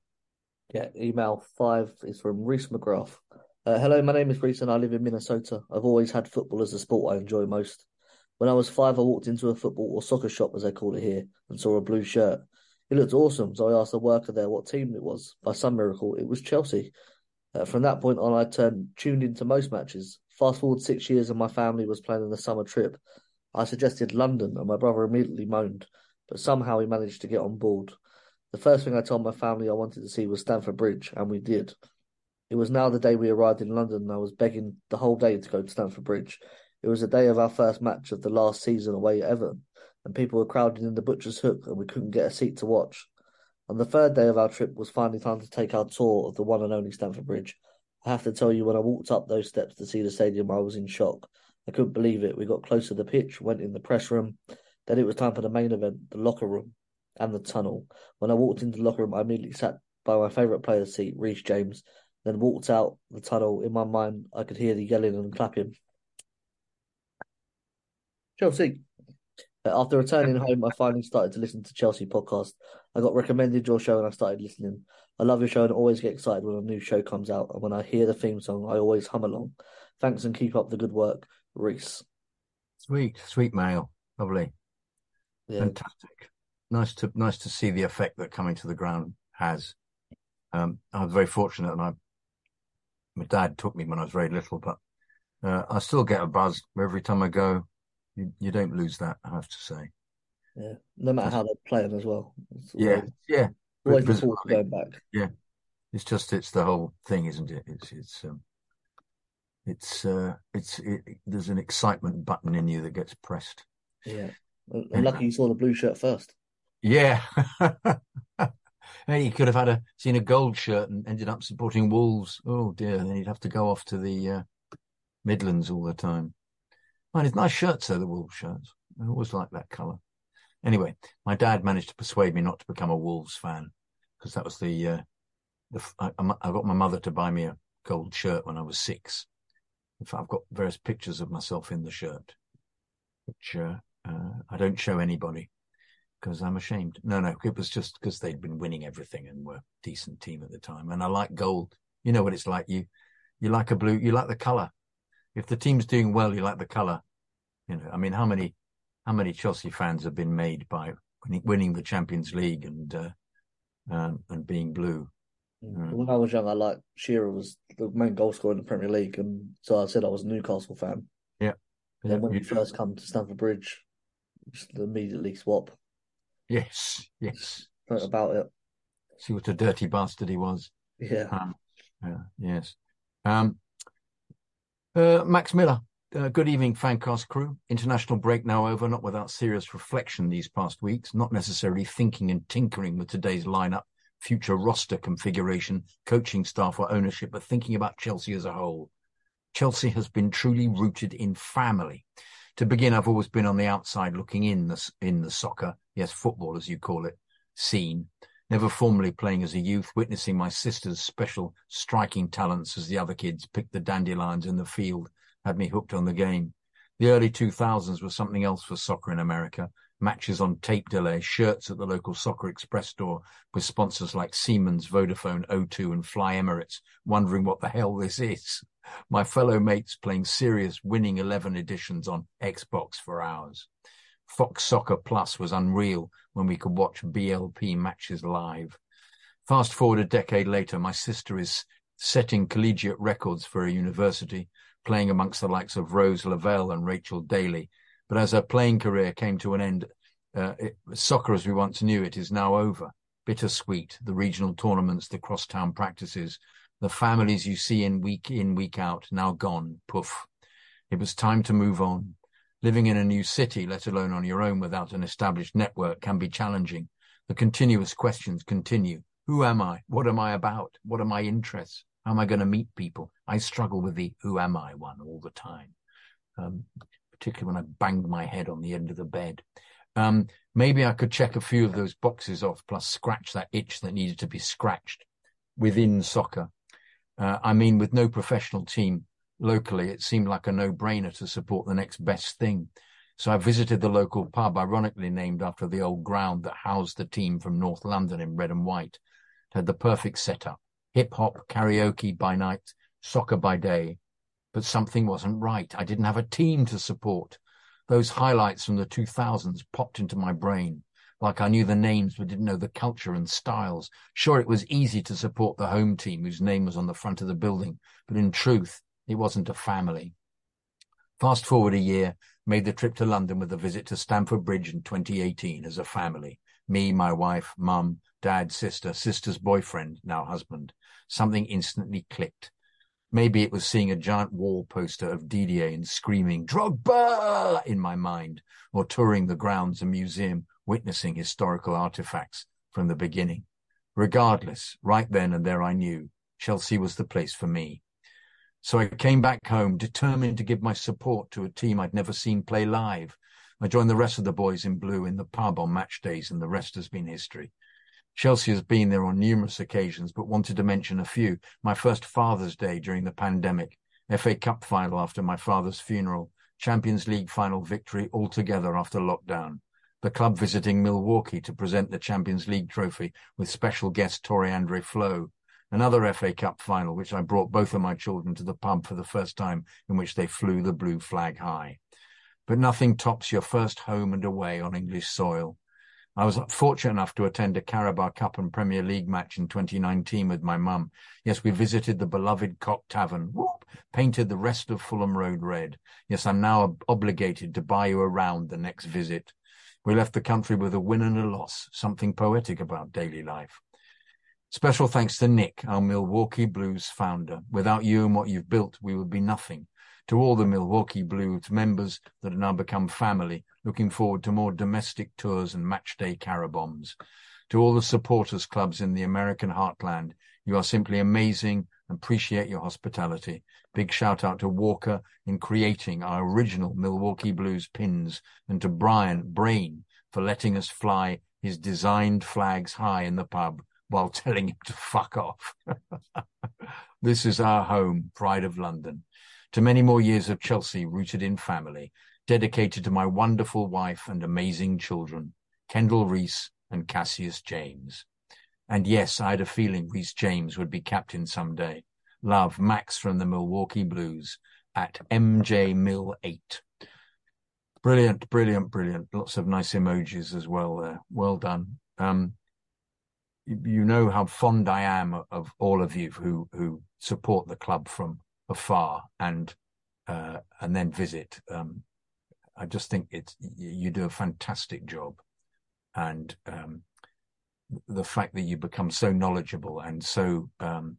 Yeah, email five is from Reese McGrath. Uh, hello, my name is Reese and I live in Minnesota. I've always had football as the sport I enjoy most. When I was five, I walked into a football or soccer shop, as they call it here, and saw a blue shirt. It looked awesome, so I asked the worker there what team it was. By some miracle, it was Chelsea. Uh, from that point on, I turned tuned into most matches. Fast forward six years, and my family was planning a summer trip. I suggested London, and my brother immediately moaned, but somehow he managed to get on board. The first thing I told my family I wanted to see was Stamford Bridge, and we did. It was now the day we arrived in London, and I was begging the whole day to go to Stamford Bridge. It was the day of our first match of the last season away at Everton, and people were crowding in the Butcher's Hook, and we couldn't get a seat to watch. On the third day of our trip was finally time to take our tour of the one and only Stamford Bridge. I have to tell you, when I walked up those steps to see the stadium, I was in shock. I couldn't believe it. We got close to the pitch, went in the press room. Then it was time for the main event, the locker room and the tunnel. When I walked into the locker room, I immediately sat by my favourite player's seat, Reece James, then walked out the tunnel. In my mind, I could hear the yelling and clapping. Chelsea. Uh, After returning home, I finally started to listen to Chelsea podcast. I got recommended your show and I started listening. I love your show and always get excited when a new show comes out. And when I hear the theme song, I always hum along. Thanks and keep up the good work, Reese. Sweet, sweet mail. Lovely. Yeah, Fantastic. Nice to nice to see the effect that coming to the ground has. Um, I was very fortunate, and I, my dad took me when I was very little, but uh, I still get a buzz every time I go. You, you don't lose that, I have to say. yeah. No matter how they play them as well. Yeah, always, yeah. always Because- look forward to going back. Yeah, it's just it's the whole thing, isn't it? It's it's um, it's uh, it's it, there's an excitement button in you that gets pressed. Yeah. And lucky you saw the blue shirt first. Yeah. Hey, he could have had a seen a gold shirt and ended up supporting Wolves. Oh dear, then he'd have to go off to the uh, Midlands all the time. Man, it's nice shirts though, the Wolves shirts. I always like that colour. Anyway, my dad managed to persuade me not to become a Wolves fan because that was the uh, the I, I got my mother to buy me a gold shirt when I was six. In fact, I've got various pictures of myself in the shirt, which uh, uh, I don't show anybody because I'm ashamed. No, no, it was just because they'd been winning everything and were a decent team at the time. And I like gold. You know what it's like. You, you like a blue, you like the color. If the team's doing well, you like the color. You know, I mean, how many, how many Chelsea fans have been made by winning, winning the Champions League and, uh, um, and being blue? Mm. When I was young, I liked Shearer was the main goal scorer in the Premier League, and so I said I was a Newcastle fan. Yeah. And then when You first come to Stamford Bridge, just immediately swap Yes, yes. Something about it. See what a dirty bastard he was. Yeah. Um, yeah, yes. Um, uh, Max Miller. Uh, good evening, Fancast crew. International break now over, not without serious reflection these past weeks, not necessarily thinking and tinkering with today's lineup future roster configuration, coaching staff, or ownership, but thinking about Chelsea as a whole. Chelsea has been truly rooted in family. To begin, I've always been on the outside looking in the, in the soccer, yes, football as you call it, scene. Never formally playing as a youth, witnessing my sister's special striking talents as the other kids picked the dandelions in the field had me hooked on the game. The early 2000s were something else for soccer in America. Matches on tape delay, shirts at the local Soccer Express store with sponsors like Siemens, Vodafone, O2 and Fly Emirates, wondering what the hell this is my fellow mates playing serious winning 11 editions on Xbox for hours. Fox Soccer Plus was unreal when we could watch BLP matches live. Fast forward a decade later, my sister is setting collegiate records for a university, playing amongst the likes of Rose Lavelle and Rachel Daly. But as her playing career came to an end, uh, it, soccer as we once knew it is now over. Bittersweet, the regional tournaments, the crosstown practices, the families you see in week in, week out, now gone, poof. It was time to move on. Living in a new city, let alone on your own without an established network, can be challenging. The continuous questions continue. Who am I? What am I about? What are my interests? How am I going to meet people? I struggle with the who am I one all the time, um, particularly when I banged my head on the end of the bed. Um, maybe I could check a few of those boxes off, plus scratch that itch that needed to be scratched within soccer. Uh, I mean, with no professional team locally, it seemed like a no-brainer to support the next best thing. So I visited the local pub, ironically named after the old ground that housed the team from North London in red and white. It had the perfect setup. Hip hop, karaoke by night, soccer by day. But something wasn't right. I didn't have a team to support. Those highlights from the 2000s popped into my brain like I knew the names but didn't know the culture and styles. Sure, it was easy to support the home team whose name was on the front of the building, but in truth, it wasn't a family. Fast forward a year, made the trip to London with a visit to Stamford Bridge in 2018 as a family. Me, my wife, mum, dad, sister, sister's boyfriend, now husband. Something instantly clicked. Maybe it was seeing a giant wall poster of Didier and screaming Drogba in my mind, or touring the grounds and museum witnessing historical artifacts from the beginning. Regardless, right then and there I knew Chelsea was the place for me. So I came back home determined to give my support to a team I'd never seen play live. I joined the rest of the boys in blue in the pub on match days and the rest has been history. Chelsea has been there on numerous occasions, but wanted to mention a few. My first Father's Day during the pandemic, FA Cup final after my father's funeral, Champions League final victory altogether after lockdown the club visiting Milwaukee to present the Champions League trophy with special guest Tore Andre Flo. Another FA Cup final, which I brought both of my children to the pub for the first time, in which they flew the blue flag high. But nothing tops your first home and away on English soil. I was fortunate enough to attend a Carabao Cup and Premier League match in 2019 with my mum. Yes, we visited the beloved Cock Tavern, whoop, painted the rest of Fulham Road red. Yes, I'm now obligated to buy you around the next visit. We left the country with a win and a loss, something poetic about daily life. Special thanks to Nick, our Milwaukee Blues founder. Without you and what you've built, we would be nothing. To all the Milwaukee Blues members that have now become family, looking forward to more domestic tours and matchday carabombs. To all the supporters clubs in the American heartland, you are simply amazing and appreciate your hospitality. Big shout out to Walker in creating our original Milwaukee Blues pins and to Brian Brain for letting us fly his designed flags high in the pub while telling him to fuck off. this is our home, pride of London. To many more years of Chelsea rooted in family, dedicated to my wonderful wife and amazing children, Kendall Reese and Cassius James. And yes, I had a feeling Reece James would be captain someday. Love, Max from the Milwaukee Blues at MJ Mill 8. Brilliant, brilliant, brilliant. Lots of nice emojis as well there. Well done. Um, you, know how fond I am of all of you who, who support the club from afar and, uh, and then visit. Um, I just think it's, you do a fantastic job. And, um, the fact that you become so knowledgeable and so um,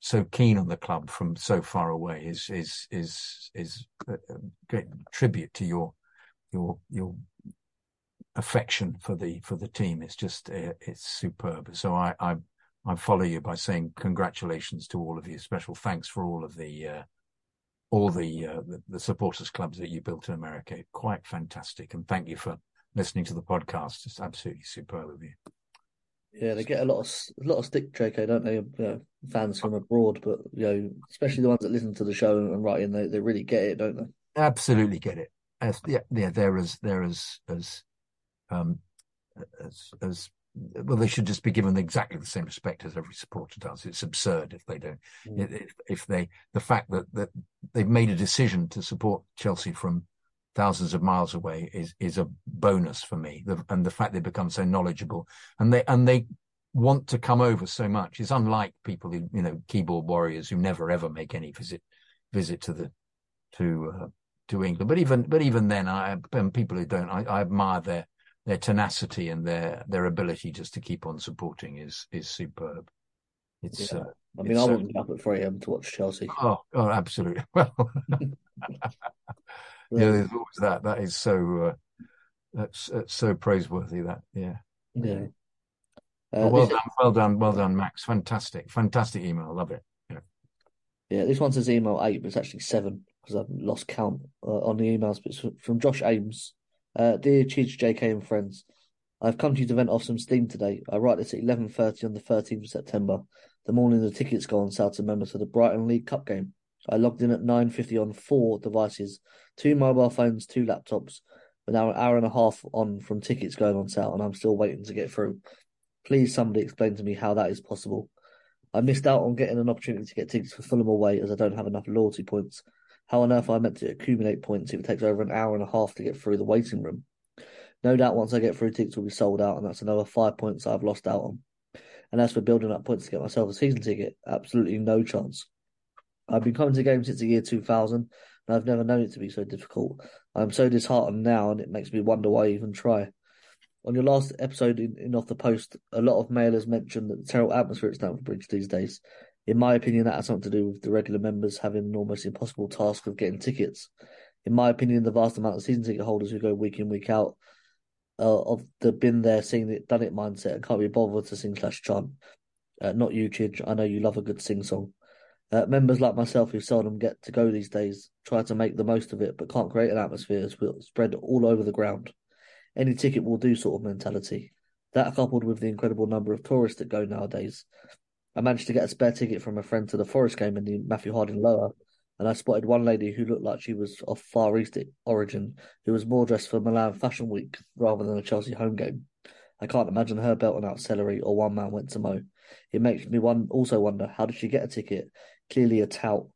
so keen on the club from so far away is is is is a great tribute to your your your affection for the for the team. It's just uh, it's superb. So I, I I follow you by saying congratulations to all of you. Special thanks for all of the uh, all the, uh, the, the supporters clubs that you built in America. Quite fantastic, and thank you for listening to the podcast. It's absolutely superb of you. Yeah, they get a lot of a lot of stick, JK, don't they? You know, fans from abroad, but you know, especially the ones that listen to the show and write in, they they really get it, don't they? Absolutely get it. As, yeah, yeah, they're as they're as as um as as well, they should just be given exactly the same respect as every supporter does. It's absurd if they don't. Mm. If, if, they, the fact that, that they've made a decision to support Chelsea from thousands of miles away is is a bonus for me. The, and the fact they become so knowledgeable and they and they want to come over so much is unlike people who you know keyboard warriors who never ever make any visit visit to the to uh, to England. But even but even then, I and people who don't, I, I admire their their tenacity and their their ability just to keep on supporting is is superb. It's. Yeah. Uh, I mean, I wouldn't be up at three a.m. to watch Chelsea. Oh, oh, absolutely. Well, yeah, there's always that. That is so. Uh, that's, that's so praiseworthy. That yeah. Yeah. Uh, well done, well done, well done, Max. Fantastic, fantastic email. Love it. Yeah. Yeah, this one says email eight, but it's actually seven because I've lost count uh, on the emails. But it's from Josh Ames. Uh, dear Chidge, JK, and friends, I've come to you to vent off some steam today. I write this at 11.30 on the 13th of September, the morning the tickets go on sale to members for the Brighton League Cup game. I logged in at 9.50 on four devices, two mobile phones, two laptops, but now an hour and a half on from tickets going on sale, and I'm still waiting to get through. Please, somebody explain to me how that is possible. I missed out on getting an opportunity to get tickets for Fulham away as I don't have enough loyalty points. How on earth I meant to accumulate points if it takes over an hour and a half to get through the waiting room? No doubt once I get through, tickets will be sold out, and that's another five points I've lost out on. And as for building up points to get myself a season ticket, absolutely no chance. I've been coming to games since the year 2000, and I've never known it to be so difficult. I'm so disheartened now, and it makes me wonder why I even try. On your last episode in, in Off the Post, a lot of mailers mentioned that the terrible atmosphere at Stamford Bridge these days. In my opinion, that has something to do with the regular members having an almost impossible task of getting tickets. In my opinion, the vast amount of season ticket holders who go week in, week out uh, of the been there, seen it, done it mindset and can't be bothered to sing slash chant. Uh, not you, Chidge. I know you love a good sing song. Uh, members like myself who seldom get to go these days try to make the most of it, but can't create an atmosphere spread all over the ground. Any ticket will do sort of mentality. That coupled with the incredible number of tourists that go nowadays. I managed to get a spare ticket from a friend to the Forest game in the Matthew Harding Lower, and I spotted one lady who looked like she was of Far East origin, who was more dressed for Milan Fashion Week rather than a Chelsea home game. I can't imagine her belting out celery or one man went to mow. It makes me one also wonder how did she get a ticket? Clearly a tout.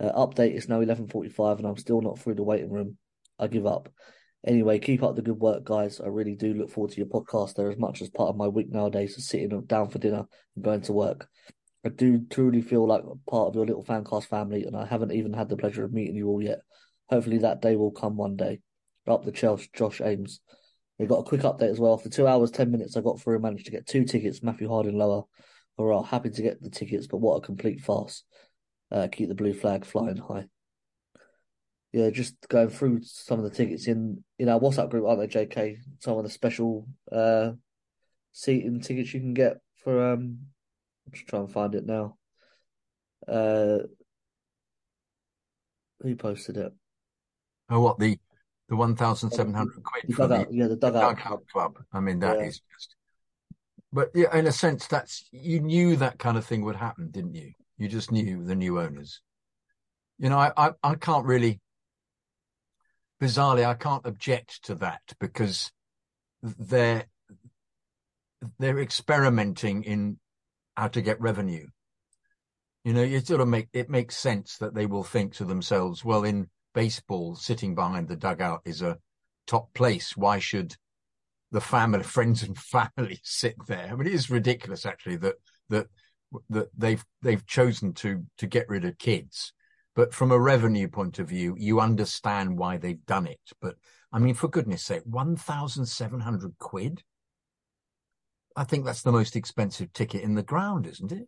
Uh, update is now eleven forty five, and I'm still not through the waiting room. I give up. Anyway, keep up the good work, guys. I really do look forward to your podcast. They're as much as part of my week nowadays, is sitting down for dinner and going to work. I do truly feel like part of your little fancast family, and I haven't even had the pleasure of meeting you all yet. Hopefully, that day will come one day. Up the Chelsea, Josh Ames. We got a quick update as well. For two hours, ten minutes, I got through and managed to get two tickets. Matthew Harding lower. Hurrah! Happy to get the tickets, but what a complete farce. Uh, keep the blue flag flying high. Yeah, just going through some of the tickets in in our WhatsApp group, aren't they, JK? Some of the special uh seating tickets you can get for um I'm just trying to find it now. Uh, who posted it? Oh, what the the one thousand seven hundred quid for dugout, the, yeah, the dugout. dugout club? I mean, that Yeah. is just. But yeah, in a sense, that's you knew that kind of thing would happen, didn't you? You just knew the new owners. You know, I I, I can't really. Bizarrely, I can't object to that because they're they're experimenting in how to get revenue. You know, you sort of make it makes sense that they will think to themselves, well, in baseball, sitting behind the dugout is a top place. Why should the family, friends and family sit there? I mean, it is ridiculous actually that that that they've they've chosen to to get rid of kids. But from a revenue point of view, you understand why they've done it. But I mean, for goodness sake, one thousand seven hundred quid. I think that's the most expensive ticket in the ground, isn't it?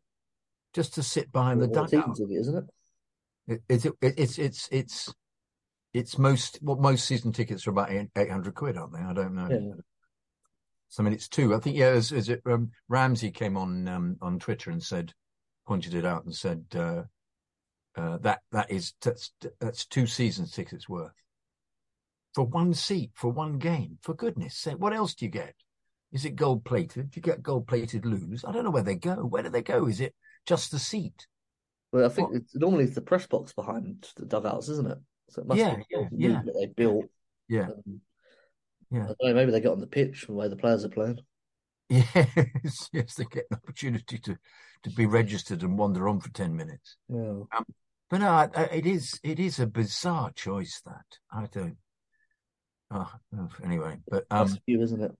Just to sit behind the Well, season dugout. ticket, isn't it? It, it's it, it's it's it's it's most what most season tickets are about eight hundred quid, aren't they? I don't know. Yeah. So I mean, it's two. I think yeah. As, as it um, Ramsey came on um, on Twitter and said, pointed it out and said uh, uh, that that is that's that's two season tickets worth for one seat for one game. For goodness sake, what else do you get? Is it gold plated? Do you get gold plated loos? I don't know where they go. Where do they go? Is it just the seat? Well, I think it's, normally it's the press box behind the dugouts, isn't it? So it must Yeah, be yeah, yeah. that they built. Yeah, Um, Yeah. Know, maybe they got on the pitch from where the players are playing. yes, yes. They get an opportunity to to be registered and wander on for ten minutes. Yeah. But no, I, I, it is it is a bizarre choice that I don't. Oh, oh, anyway, but um, isn't it?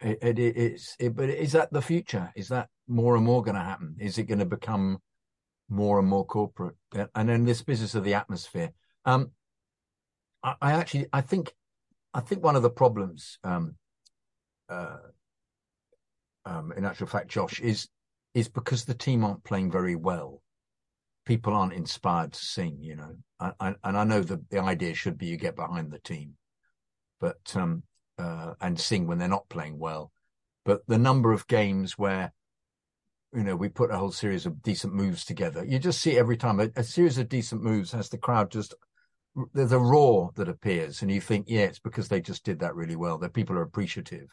it, it, it- it's it, but is that the future? Is that more and more going to happen? Is it going to become more and more corporate? And then this business of the atmosphere. Um, I, I actually I think I think one of the problems, um, uh, um, in actual fact, Josh, is is because the team aren't playing very well. People aren't inspired to sing, you know. I, I, and I know that the idea should be you get behind the team, but um, uh, and sing when they're not playing well. But the number of games where, you know, we put a whole series of decent moves together, you just see every time a, a series of decent moves has the crowd just there's a roar that appears, and you think, yeah, it's because they just did that really well. That people are appreciative.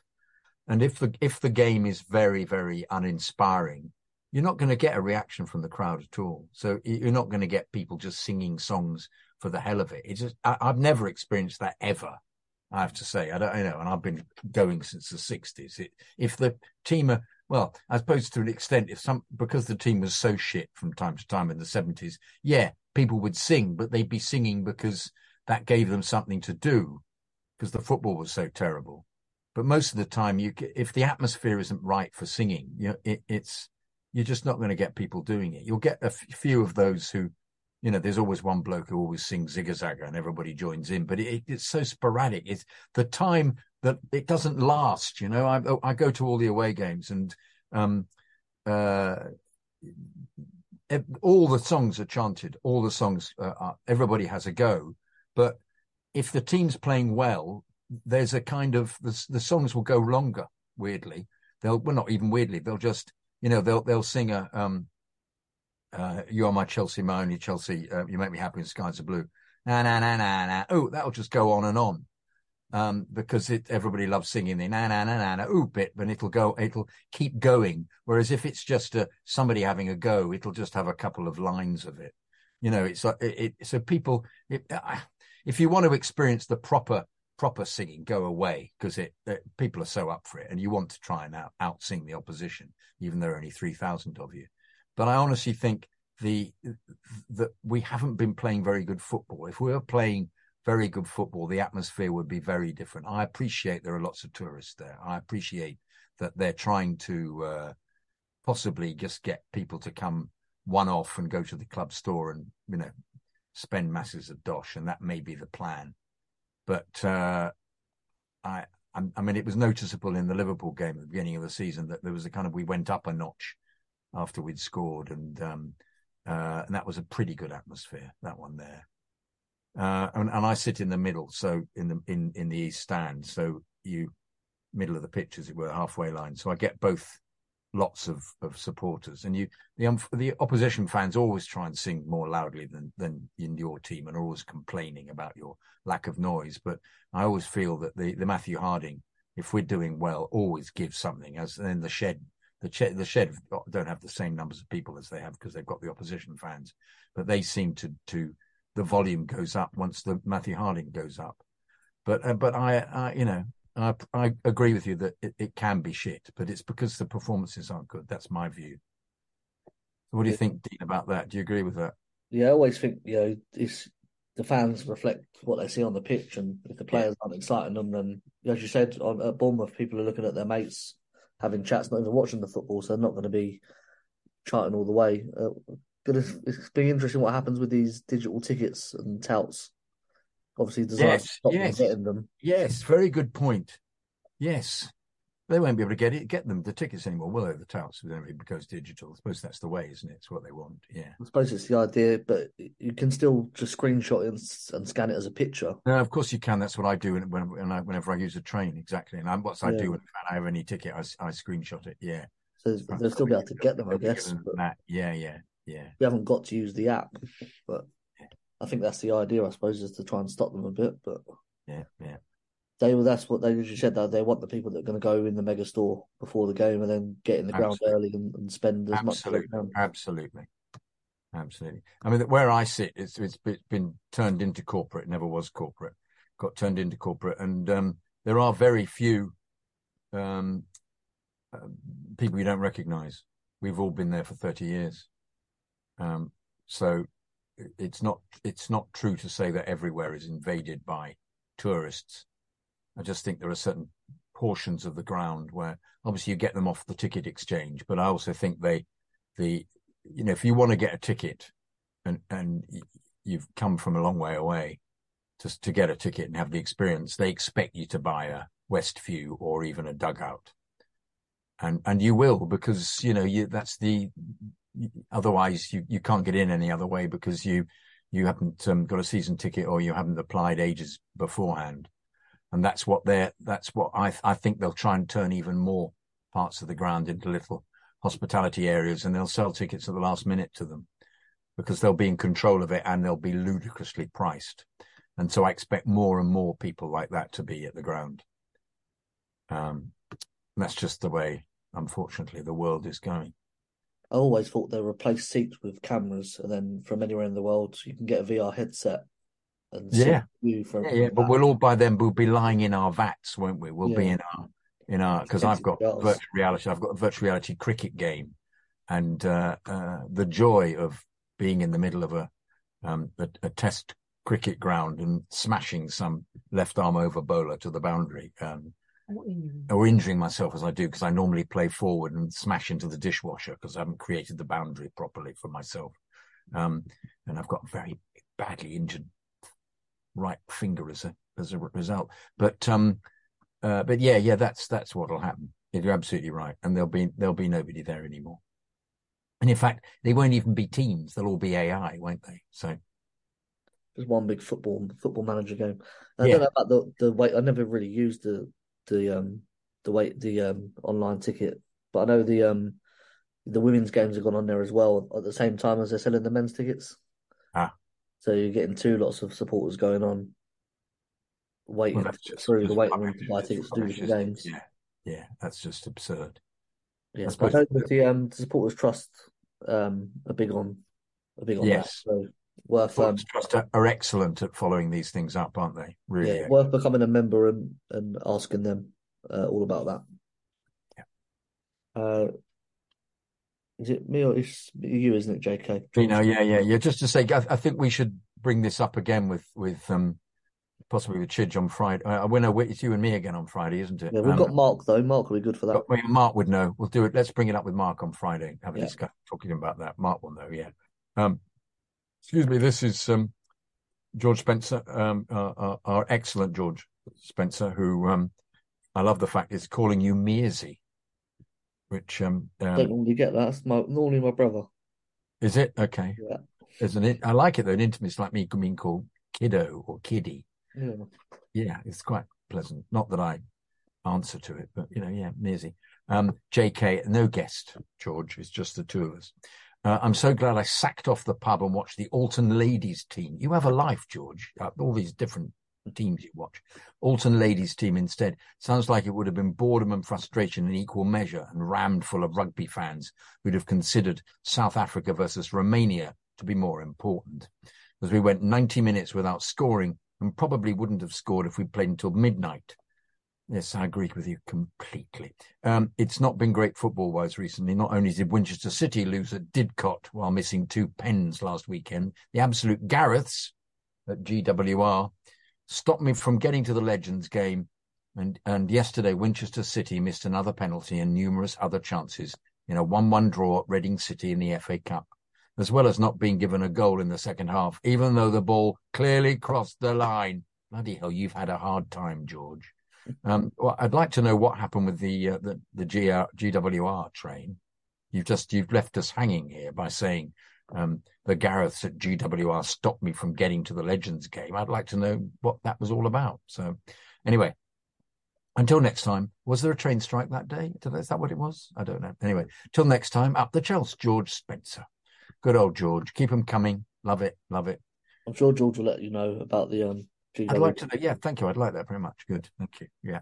And if the if the game is very very uninspiring, you're not going to get a reaction from the crowd at all. So you're not going to get people just singing songs for the hell of it. It's just I, I've never experienced that ever. I have to say, I don't know, and I've been going since the '60s. It, if the team are well, I suppose to an extent, if some because the team was so shit from time to time in the '70s, yeah, people would sing, but they'd be singing because that gave them something to do because the football was so terrible. But most of the time, you if the atmosphere isn't right for singing, you know, it, it's you're just not going to get people doing it. You'll get a f- few of those who, you know, there's always one bloke who always sings Zigga Zagga and everybody joins in, but it, it's so sporadic. It's the time that it doesn't last. You know, I I go to all the away games and um uh all the songs are chanted, all the songs uh, are, everybody has a go, but if the team's playing well, there's a kind of the, the songs will go longer. Weirdly, they'll well not even weirdly, they'll just you know they'll they'll sing a um uh you are my Chelsea, my only Chelsea, uh, you make me happy in skies of blue. Na na na na na. Oh, that'll just go on and on. Um, because it, everybody loves singing the na na na na na ooh bit, but it'll go, it'll keep going. Whereas if it's just a, somebody having a go, it'll just have a couple of lines of it. You know, it's like it, it so people, it, uh, if you want to experience the proper proper singing, go away because it, it people are so up for it, and you want to try and out out sing the opposition, even though there are only three thousand of you. But I honestly think the that we haven't been playing very good football. If we were playing very good football, the atmosphere would be very different. I appreciate there are lots of tourists there. I appreciate that they're trying to uh, possibly just get people to come one off and go to the club store and you know spend masses of dosh, and that may be the plan. But uh, I, I, mean, it was noticeable in the Liverpool game at the beginning of the season that there was a kind of we went up a notch after we'd scored, and um, uh, and that was a pretty good atmosphere. That one there. Uh, and, and I sit in the middle, so in the in in the east stand, so you middle of the pitch, as it were, halfway line. So I get both lots of, of supporters, and you the the opposition fans always try and sing more loudly than than in your team, and are always complaining about your lack of noise. But I always feel that the the Matthew Harding, if we're doing well, always gives something. As in the shed, the shed, the shed don't have the same numbers of people as they have because they've got the opposition fans, but they seem to to the volume goes up once the Matthew Harding goes up. But uh, but I, I you know I I agree with you that it, it can be shit, but it's because the performances aren't good. That's my view. What do you think, Dean, about that? Do you agree with that? Yeah, I always think you know it's the fans reflect what they see on the pitch, and if the players aren't exciting them, then as you said on at Bournemouth, people are looking at their mates having chats, not even watching the football, so they're not going to be chanting all the way. Uh, but it's, it's been interesting what happens with these digital tickets and touts. Obviously, designed to Yes, them yes. getting them. Yes, very good point. Yes, They won't be able to get it, get them the tickets anymore, will they? The touts, it digital. I suppose that's the way, isn't it? It's what they want. Yeah. I suppose it's the idea, but you can still just screenshot it and, and scan it as a picture. No, of course you can. That's what I do when, when, when I, whenever I use a train. Exactly. And I, what I do when I have any ticket, I screenshot it. Yeah. So they'll still be able to get them, I guess. Yeah, yeah, yeah. we haven't got to use the app. But I think that's the idea, I suppose, is to try and stop them a bit. But Yeah, yeah. they that's what they usually said that they want the people that are going to go in the mega store before the game and then get in the ground early and, and spend as much as Absolutely, can. absolutely, absolutely. I mean, where I sit, it's it's be- been turned into corporate. Never was corporate. Got turned into corporate, and um, there are very few um, uh, people you don't recognise. We've all been there for thirty years, um, so it's not it's not true to say that everywhere is invaded by tourists. I just think there are certain portions of the ground where obviously you get them off the ticket exchange, but I also think they, the, you know, if you want to get a ticket and, and you've come from a long way away to, to get a ticket and have the experience, they expect you to buy a Westview or even a dugout. And, and you will because, you know, you, that's the, otherwise you, you can't get in any other way because you, you haven't um, got a season ticket or you haven't applied ages beforehand and that's what they're that's what I I think they'll try and turn even more parts of the ground into little hospitality areas, and they'll sell tickets at the last minute to them because they'll be in control of it and they'll be ludicrously priced. And so I expect more and more people like that to be at the ground. Um, that's just the way, unfortunately, the world is going. I always thought they replaced seats with cameras, and then from anywhere in the world you can get a VR headset and see Yeah. you from Yeah, yeah, but we'll all by then we'll be lying in our vats, won't we? We'll be in our in our because I've got virtual reality. I've got a virtual reality cricket game, and uh, uh, the joy of being in the middle of a um, a, a test cricket ground and smashing some left arm over bowler to the boundary, um, or injuring myself as I do because I normally play forward and smash into the dishwasher because I haven't created the boundary properly for myself, um, and I've got very badly injured right finger as a as a result. But um, uh, but yeah, yeah, that's that's what'll happen. You're absolutely right, and there'll be there'll be nobody there anymore. And in fact, they won't even be teams; they'll all be AI, won't they? So just one big football football manager game. I Yeah. don't know about the the wait. I never really used the the um the wait the um online ticket, but I know the um the women's games have gone on there as well at the same time as they're selling the men's tickets. Ah. So you're getting two lots of supporters going on, waiting well, that's to get just, through the just waiting room to buy tickets to do different games. Yeah, yeah, that's just absurd. Yeah, I but I know that the um the supporters trust um are big on are big on Yes. that. So worth um Trust are, are excellent at following these things up, aren't they? Really, yeah, worth becoming a member and and asking them uh, all about that. Uh, is it me or is you? Isn't it, JK? You know, yeah, yeah, yeah. Just to say, I, I think we should bring this up again with with um possibly with Chidge on Friday. Uh, I know it's you and me again on Friday, isn't it? Yeah, we've Um, got Mark though. Mark will be good for that. Mark would know. We'll do it. Let's bring it up with Mark on Friday. Have a Yeah. discussion talking about that. Mark will know. Yeah. Um, excuse me. This is um, George Spencer, um, our, our, our excellent George Spencer, who um, I love the fact is calling you Mearsy, which um, I don't um, normally get that. That's my normally my brother. is it okay? Yeah, There's an I like it though. An intimacy like me being called kiddo or kiddie. yeah. Yeah, it's quite pleasant. Not that I answer to it, but you know, yeah, Mearsy. Um, JK, no guest, George. It's just the two of us. Uh, I'm so glad I sacked off the pub and watched the Alton ladies team. You have a life, George. Uh, all these different teams you watch. Alton ladies team instead. Sounds like it would have been boredom and frustration in equal measure and rammed full of rugby fans who'd have considered South Africa versus Romania to be more important. As we went 90 minutes without scoring and probably wouldn't have scored if we'd played until midnight. Yes, I agree with you completely. Um, it's not been great football wise recently. Not only did Winchester City lose at Didcot while missing two pens last weekend, the absolute Gareths at GWR stopped me from getting to the Legends game. And, and yesterday, Winchester City missed another penalty and numerous other chances in a 1 1 draw at Reading City in the FA Cup, as well as not being given a goal in the second half, even though the ball clearly crossed the line. Bloody hell, you've had a hard time, George. Um, well, I'd like to know what happened with the uh, the the GR, GWR train. You've just you've left us hanging here by saying um, the Gareths at GWR stopped me from getting to the Legends game. I'd like to know what that was all about. So, anyway, until next time, was there a train strike that day? Is that what it was? I don't know. Anyway, till next time, up the Chelsea, George Spencer. Good old George. Keep them coming. Love it. Love it. I'm sure George will let you know about the um. I'd like to. know. Yeah, thank you. I'd like that very much. Good. Thank you. Yeah.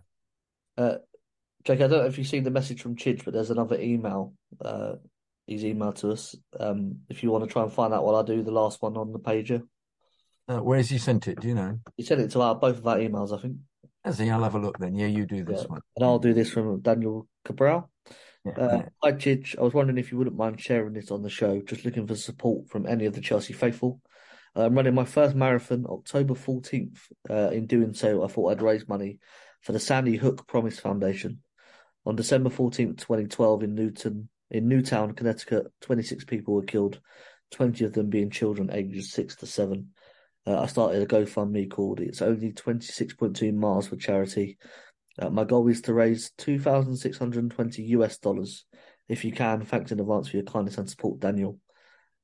Uh, Jake, I don't know if you've seen the message from Chidge, but there's another email. Uh, he's emailed to us. Um, if you want to try and find out what I do, the last one on the pager. Uh, where has he sent it? Do you know? He sent it to our both of our emails, I think. Has he? I'll have a look then. Yeah, you do this Yeah. one. And I'll do this from Daniel Cabral. Yeah, Uh, yeah. hi, Chidge. I was wondering if you wouldn't mind sharing this on the show. Just looking for support from any of the Chelsea faithful. Uh, I'm running my first marathon October 14th. Uh, in doing so, I thought I'd raise money for the Sandy Hook Promise Foundation. On December 14th, 2012, in Newton, in Newtown, Connecticut, 26 people were killed, 20 of them being children ages 6 to 7. Uh, I started a GoFundMe called It's Only 26.2 Miles for Charity. Uh, my goal is to raise 2,620 US dollars. If you can, thanks in advance for your kindness and support, Daniel.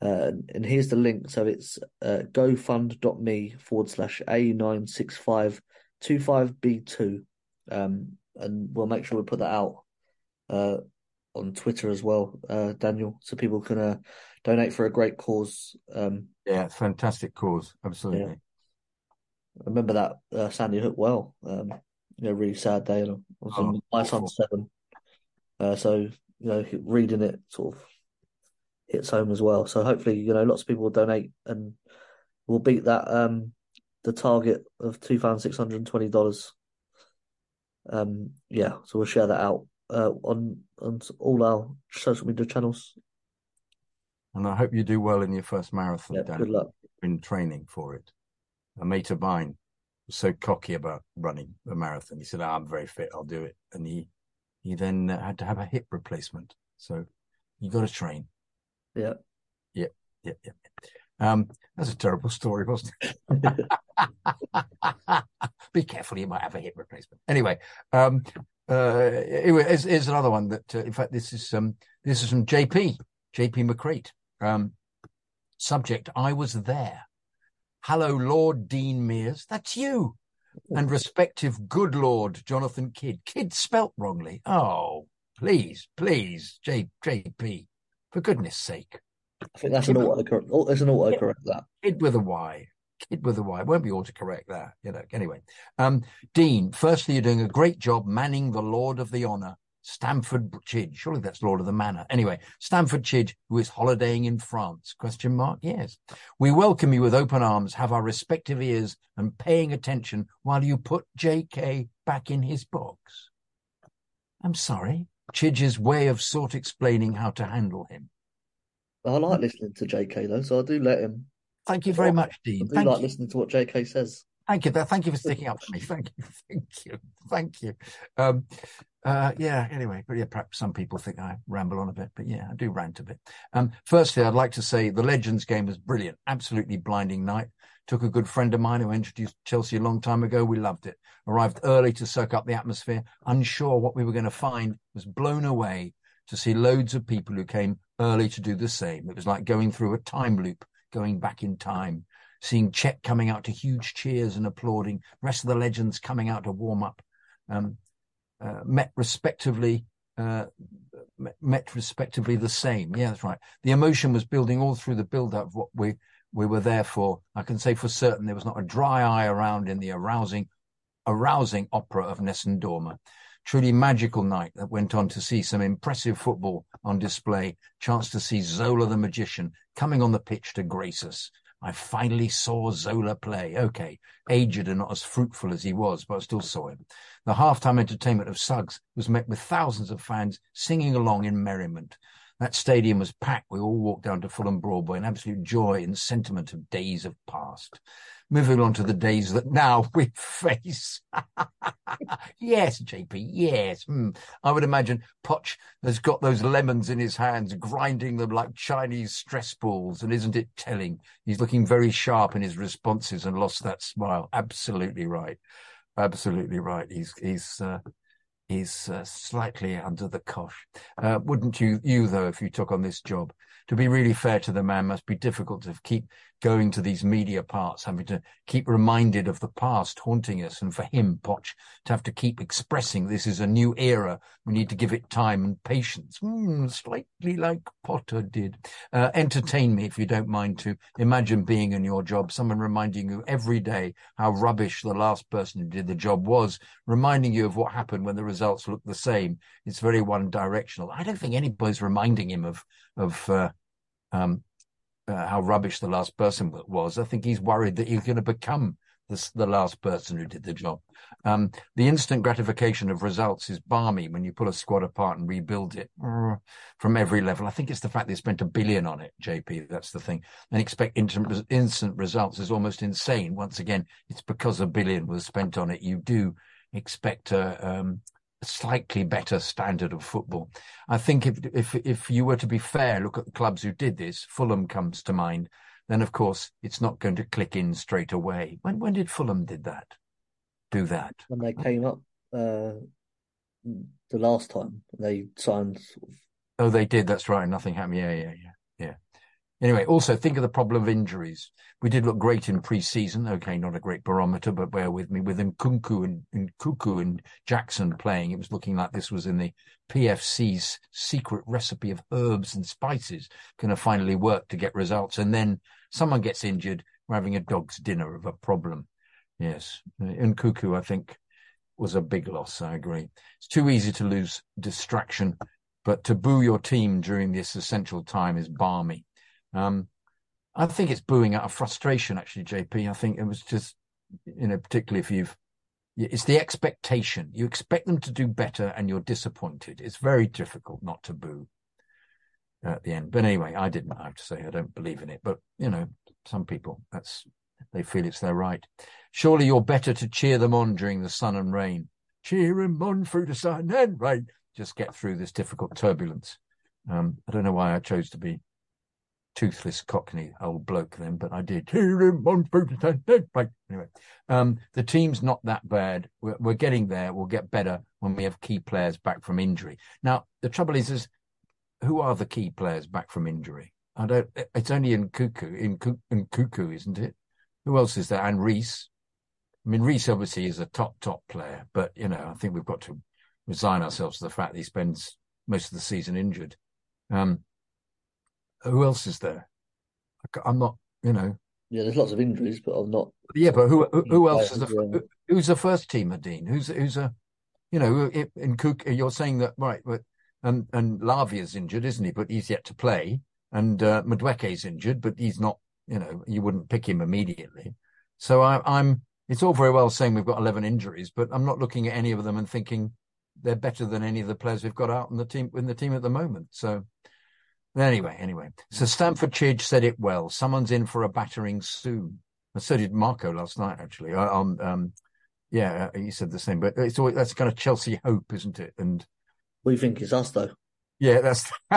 Uh, and here's the link. So it's uh, gofund.me forward slash A96525B2. Um, and we'll make sure we put that out uh, on Twitter as well, uh, Daniel, so people can uh, donate for a great cause. Um, Yeah, it's fantastic cause. Absolutely. Yeah. I remember that uh, Sandy Hook well. Um, you know, really sad day. And I was Oh, my son's seven, uh, so you know, reading it sort of hits home as well. So hopefully, you know, lots of people will donate and we'll beat that um the target of two thousand six hundred and twenty dollars. Um, yeah, so we'll share that out uh on on all our social media channels. And I hope you do well in your first marathon, Yeah, Dan. good luck. Been training for it. A mate of mine was so cocky about running a marathon. He said, "Ah, I'm very fit. I'll do it. And he, he then uh, had to have a hip replacement. So you got to train. Yeah. Yeah. Yeah. Yeah. Um, that's a terrible story, wasn't it? Be careful, you might have a hip replacement. Anyway, um, uh, anyway, here's, here's another one that, uh, in fact, this is um, this is from JP, JP McCrate. Um, subject: I was there. Hello, Lord Dean Mears. That's you. And respective good Lord Jonathan Kidd. Kidd spelt wrongly. Oh, please, please, J, JP, for goodness sake. I think that's an autocorrect. Oh, there's an autocorrect that. Kid with a Y. Kid with a Y. Won't be autocorrect there. You know. Anyway, um, Dean. Firstly, you're doing a great job manning the Lord of the Honor, Stamford Chidge. Surely that's Lord of the Manor. Anyway, Stamford Chidge, who is holidaying in France? Question mark. Yes. We welcome you with open arms. Have our respective ears and paying attention while you put J.K. back in his box. I'm sorry. Chidge's way of sort explaining how to handle him. I like listening to JK though, so I do let him. Thank you very much, Dean. I do Thank like you. listening to what JK says. Thank you. Thank you for sticking up for me. Thank you. Thank you. Thank you. Um, uh, yeah. Anyway, but yeah, perhaps some people think I ramble on a bit, but yeah, I do rant a bit. Um, firstly, I'd like to say the Legends game was brilliant. Absolutely blinding night. Took a good friend of mine who introduced Chelsea a long time ago. We loved it. Arrived early to soak up the atmosphere. Unsure what we were going to find. Was blown away to see loads of people who came early to do the same. It was like going through a time loop, going back in time seeing Cech coming out to huge cheers and applauding, rest of the legends coming out to warm up, um, uh, met respectively, uh, met, met respectively the same. Yeah, that's right. The emotion was building all through the build up of what we, we were therefore, I can say for certain there was not a dry eye around in the arousing, arousing opera of Nessun Dorma. Truly magical night that went on to see some impressive football on display. Chance to see Zola the magician coming on the pitch to grace us. I finally saw Zola play. Okay, aged and not as fruitful as he was, but I still saw him. The halftime entertainment of Suggs was met with thousands of fans singing along in merriment. That stadium was packed. We all walked down to Fulham Broadway in absolute joy and sentiment of days of past. Moving on to the days that now we face. yes, JP, yes. Hmm. I would imagine Poch has got those lemons in his hands, grinding them like Chinese stress balls. And isn't it telling? He's looking very sharp in his responses and lost that smile. Absolutely right. absolutely right. He's he's uh, he's uh, slightly under the cosh. Uh, wouldn't you you though if you took on this job? To be really fair to the man must be difficult to keep going to these media parts, having to keep reminded of the past haunting us. And for him, Poch, to have to keep expressing this is a new era. We need to give it time and patience. Mm, slightly like Potter did. Uh, entertain me, if you don't mind, to imagine being in your job, someone reminding you every day how rubbish the last person who did the job was, reminding you of what happened when the results look the same. It's very one directional. I don't think anybody's reminding him of, of, uh, um, uh, how rubbish the last person was. I think he's worried that he's going to become the, the last person who did the job. Um, the instant gratification of results is balmy when you pull a squad apart and rebuild it from every level. I think it's the fact they spent a billion on it, JP. That's the thing. And expect instant, instant results is almost insane. Once again, it's because a billion was spent on it. You do expect a, um, slightly better standard of football. I think if if if you were to be fair, look at the clubs who did this. Fulham comes to mind. Then of course it's not going to click in straight away. When when did Fulham did that? Do that when they came up uh, the last time they signed. Sort of... Oh, they did. That's right. Nothing happened. Yeah, yeah, yeah, yeah. Anyway, also think of the problem of injuries. We did look great in pre-season. Okay, not a great barometer, but bear with me. With Nkunku and, and Nkunku and Jackson playing, it was looking like this was in the PFC's secret recipe of herbs and spices going to finally work to get results. And then someone gets injured. We're having a dog's dinner of a problem. Yes, and I think, was a big loss. I agree. It's too easy to lose distraction, but to boo your team during this essential time is balmy. Um, I think it's booing out of frustration, actually, JP. I think it was just, you know, particularly if you've, it's the expectation. You expect them to do better and you're disappointed. It's very difficult not to boo at the end. But anyway, I didn't I have to say I don't believe in it. But, you know, some people, that's, they feel it's their right. Surely you're better to cheer them on during the sun and rain. Cheer them on through the sun and rain. Just get through this difficult turbulence. Um, I don't know why I chose to be toothless cockney old bloke then, but I did. Anyway, um, the team's not that bad. We're, we're, getting there. We'll get better when we have key players back from injury. Now, the trouble is, is who are the key players back from injury? I don't. It's only Nkunku, in, Nkunku, isn't it? Who else is there? And Reece. I mean, Reece obviously is a top top player, but you know, I think we've got to resign ourselves to the fact that he spends most of the season injured. Um, who else is there? I'm not, you know. Yeah, there's lots of injuries, but I'm not. Yeah, but who who, who else is the who's the first teamer, Dean? Who's who's a, you know, in Cook, you're saying that right, but and and Lavia's injured, isn't he? But he's yet to play, and uh, is injured, but he's not. You know, you wouldn't pick him immediately. So I, I'm. It's all very well saying we've got 11 injuries, but I'm not looking at any of them and thinking they're better than any of the players we've got out in the team in the team at the moment. So Anyway, anyway. So Stamford Chidge said it well. Someone's in for a battering soon. And so did Marco last night, actually. Um, um, yeah, he said the same. But it's always that's kind of Chelsea hope, isn't it? And we think it's us, though. Yeah, that's.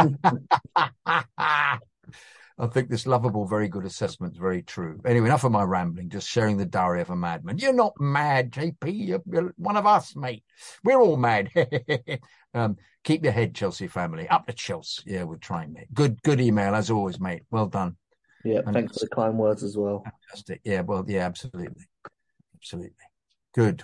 I think this lovable, very good assessment is very true. Anyway, enough of my rambling, just sharing the diary of a madman. You're not mad, JP. You're, you're one of us, mate. We're all mad. um, keep your head, Chelsea family. Up to Chelsea. Yeah, we're trying, mate. Good, good email as always, mate. Well done. Yeah, and thanks for the kind words as well. Fantastic. Yeah, well, yeah, absolutely. Absolutely. Good.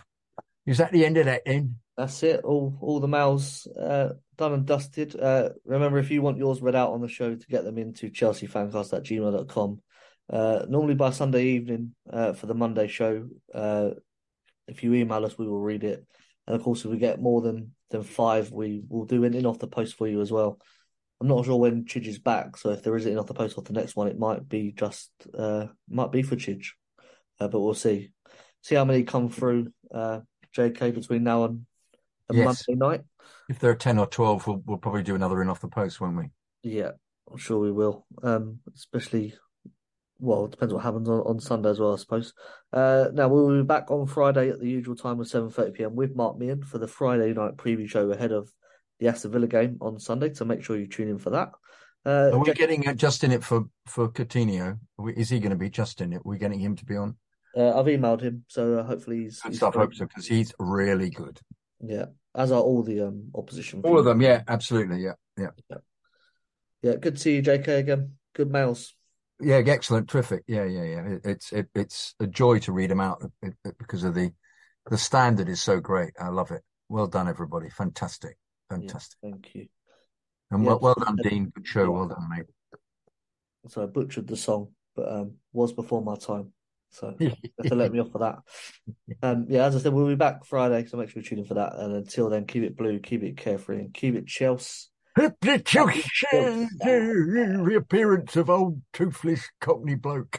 Is that the end of that then? That's it. All all the mails uh, done and dusted. Uh, remember, if you want yours read out on the show, to get them into chelseafancast at gmail.com. Uh, normally by Sunday evening uh, for the Monday show. Uh, if you email us, we will read it. And of course, if we get more than, than five, we will do an in off the post for you as well. I'm not sure when Chidge is back, so if there is an in off the post off the next one, it might be just uh, might be for Chidge, uh, but we'll see. See how many come through, uh, JK, between now and yes. Monday night. If there are ten or twelve, we'll, we'll probably do another in off the post, won't we? Yeah, I'm sure we will. Um, especially, well, it depends what happens on, on Sunday as well, I suppose. Uh, now we'll be back on Friday at the usual time of seven thirty pm with Mark Meehan for the Friday night preview show ahead of the Aston Villa game on Sunday. So make sure you tune in for that. Uh, Are we getting uh, just in it for for Coutinho? Is he going to be just in it? Are we getting him to be on? Uh, I've emailed him, so uh, hopefully he's. Good he's stuff. Hope so because he's really good. Yeah, as are all the um opposition. All of them. Yeah, absolutely. Yeah, yeah, Yeah, good to see you, JK again. Good mails. Yeah. Excellent, terrific. Yeah, yeah, yeah. It, it's it, it's a joy to read them out because of the the standard is so great. I love it. Well done, everybody. Fantastic, Yeah, fantastic. thank you. And Yeah, well, well done, Dean. Good show. Well done, mate. So I butchered the song, but um, was before my time. So to let me off for that. Um, yeah, as I said, we'll be back Friday, so make sure you tune in for that. And until then, keep it blue, keep it carefree, and keep it Chelsea. The reappearance of old toothless Cockney bloke.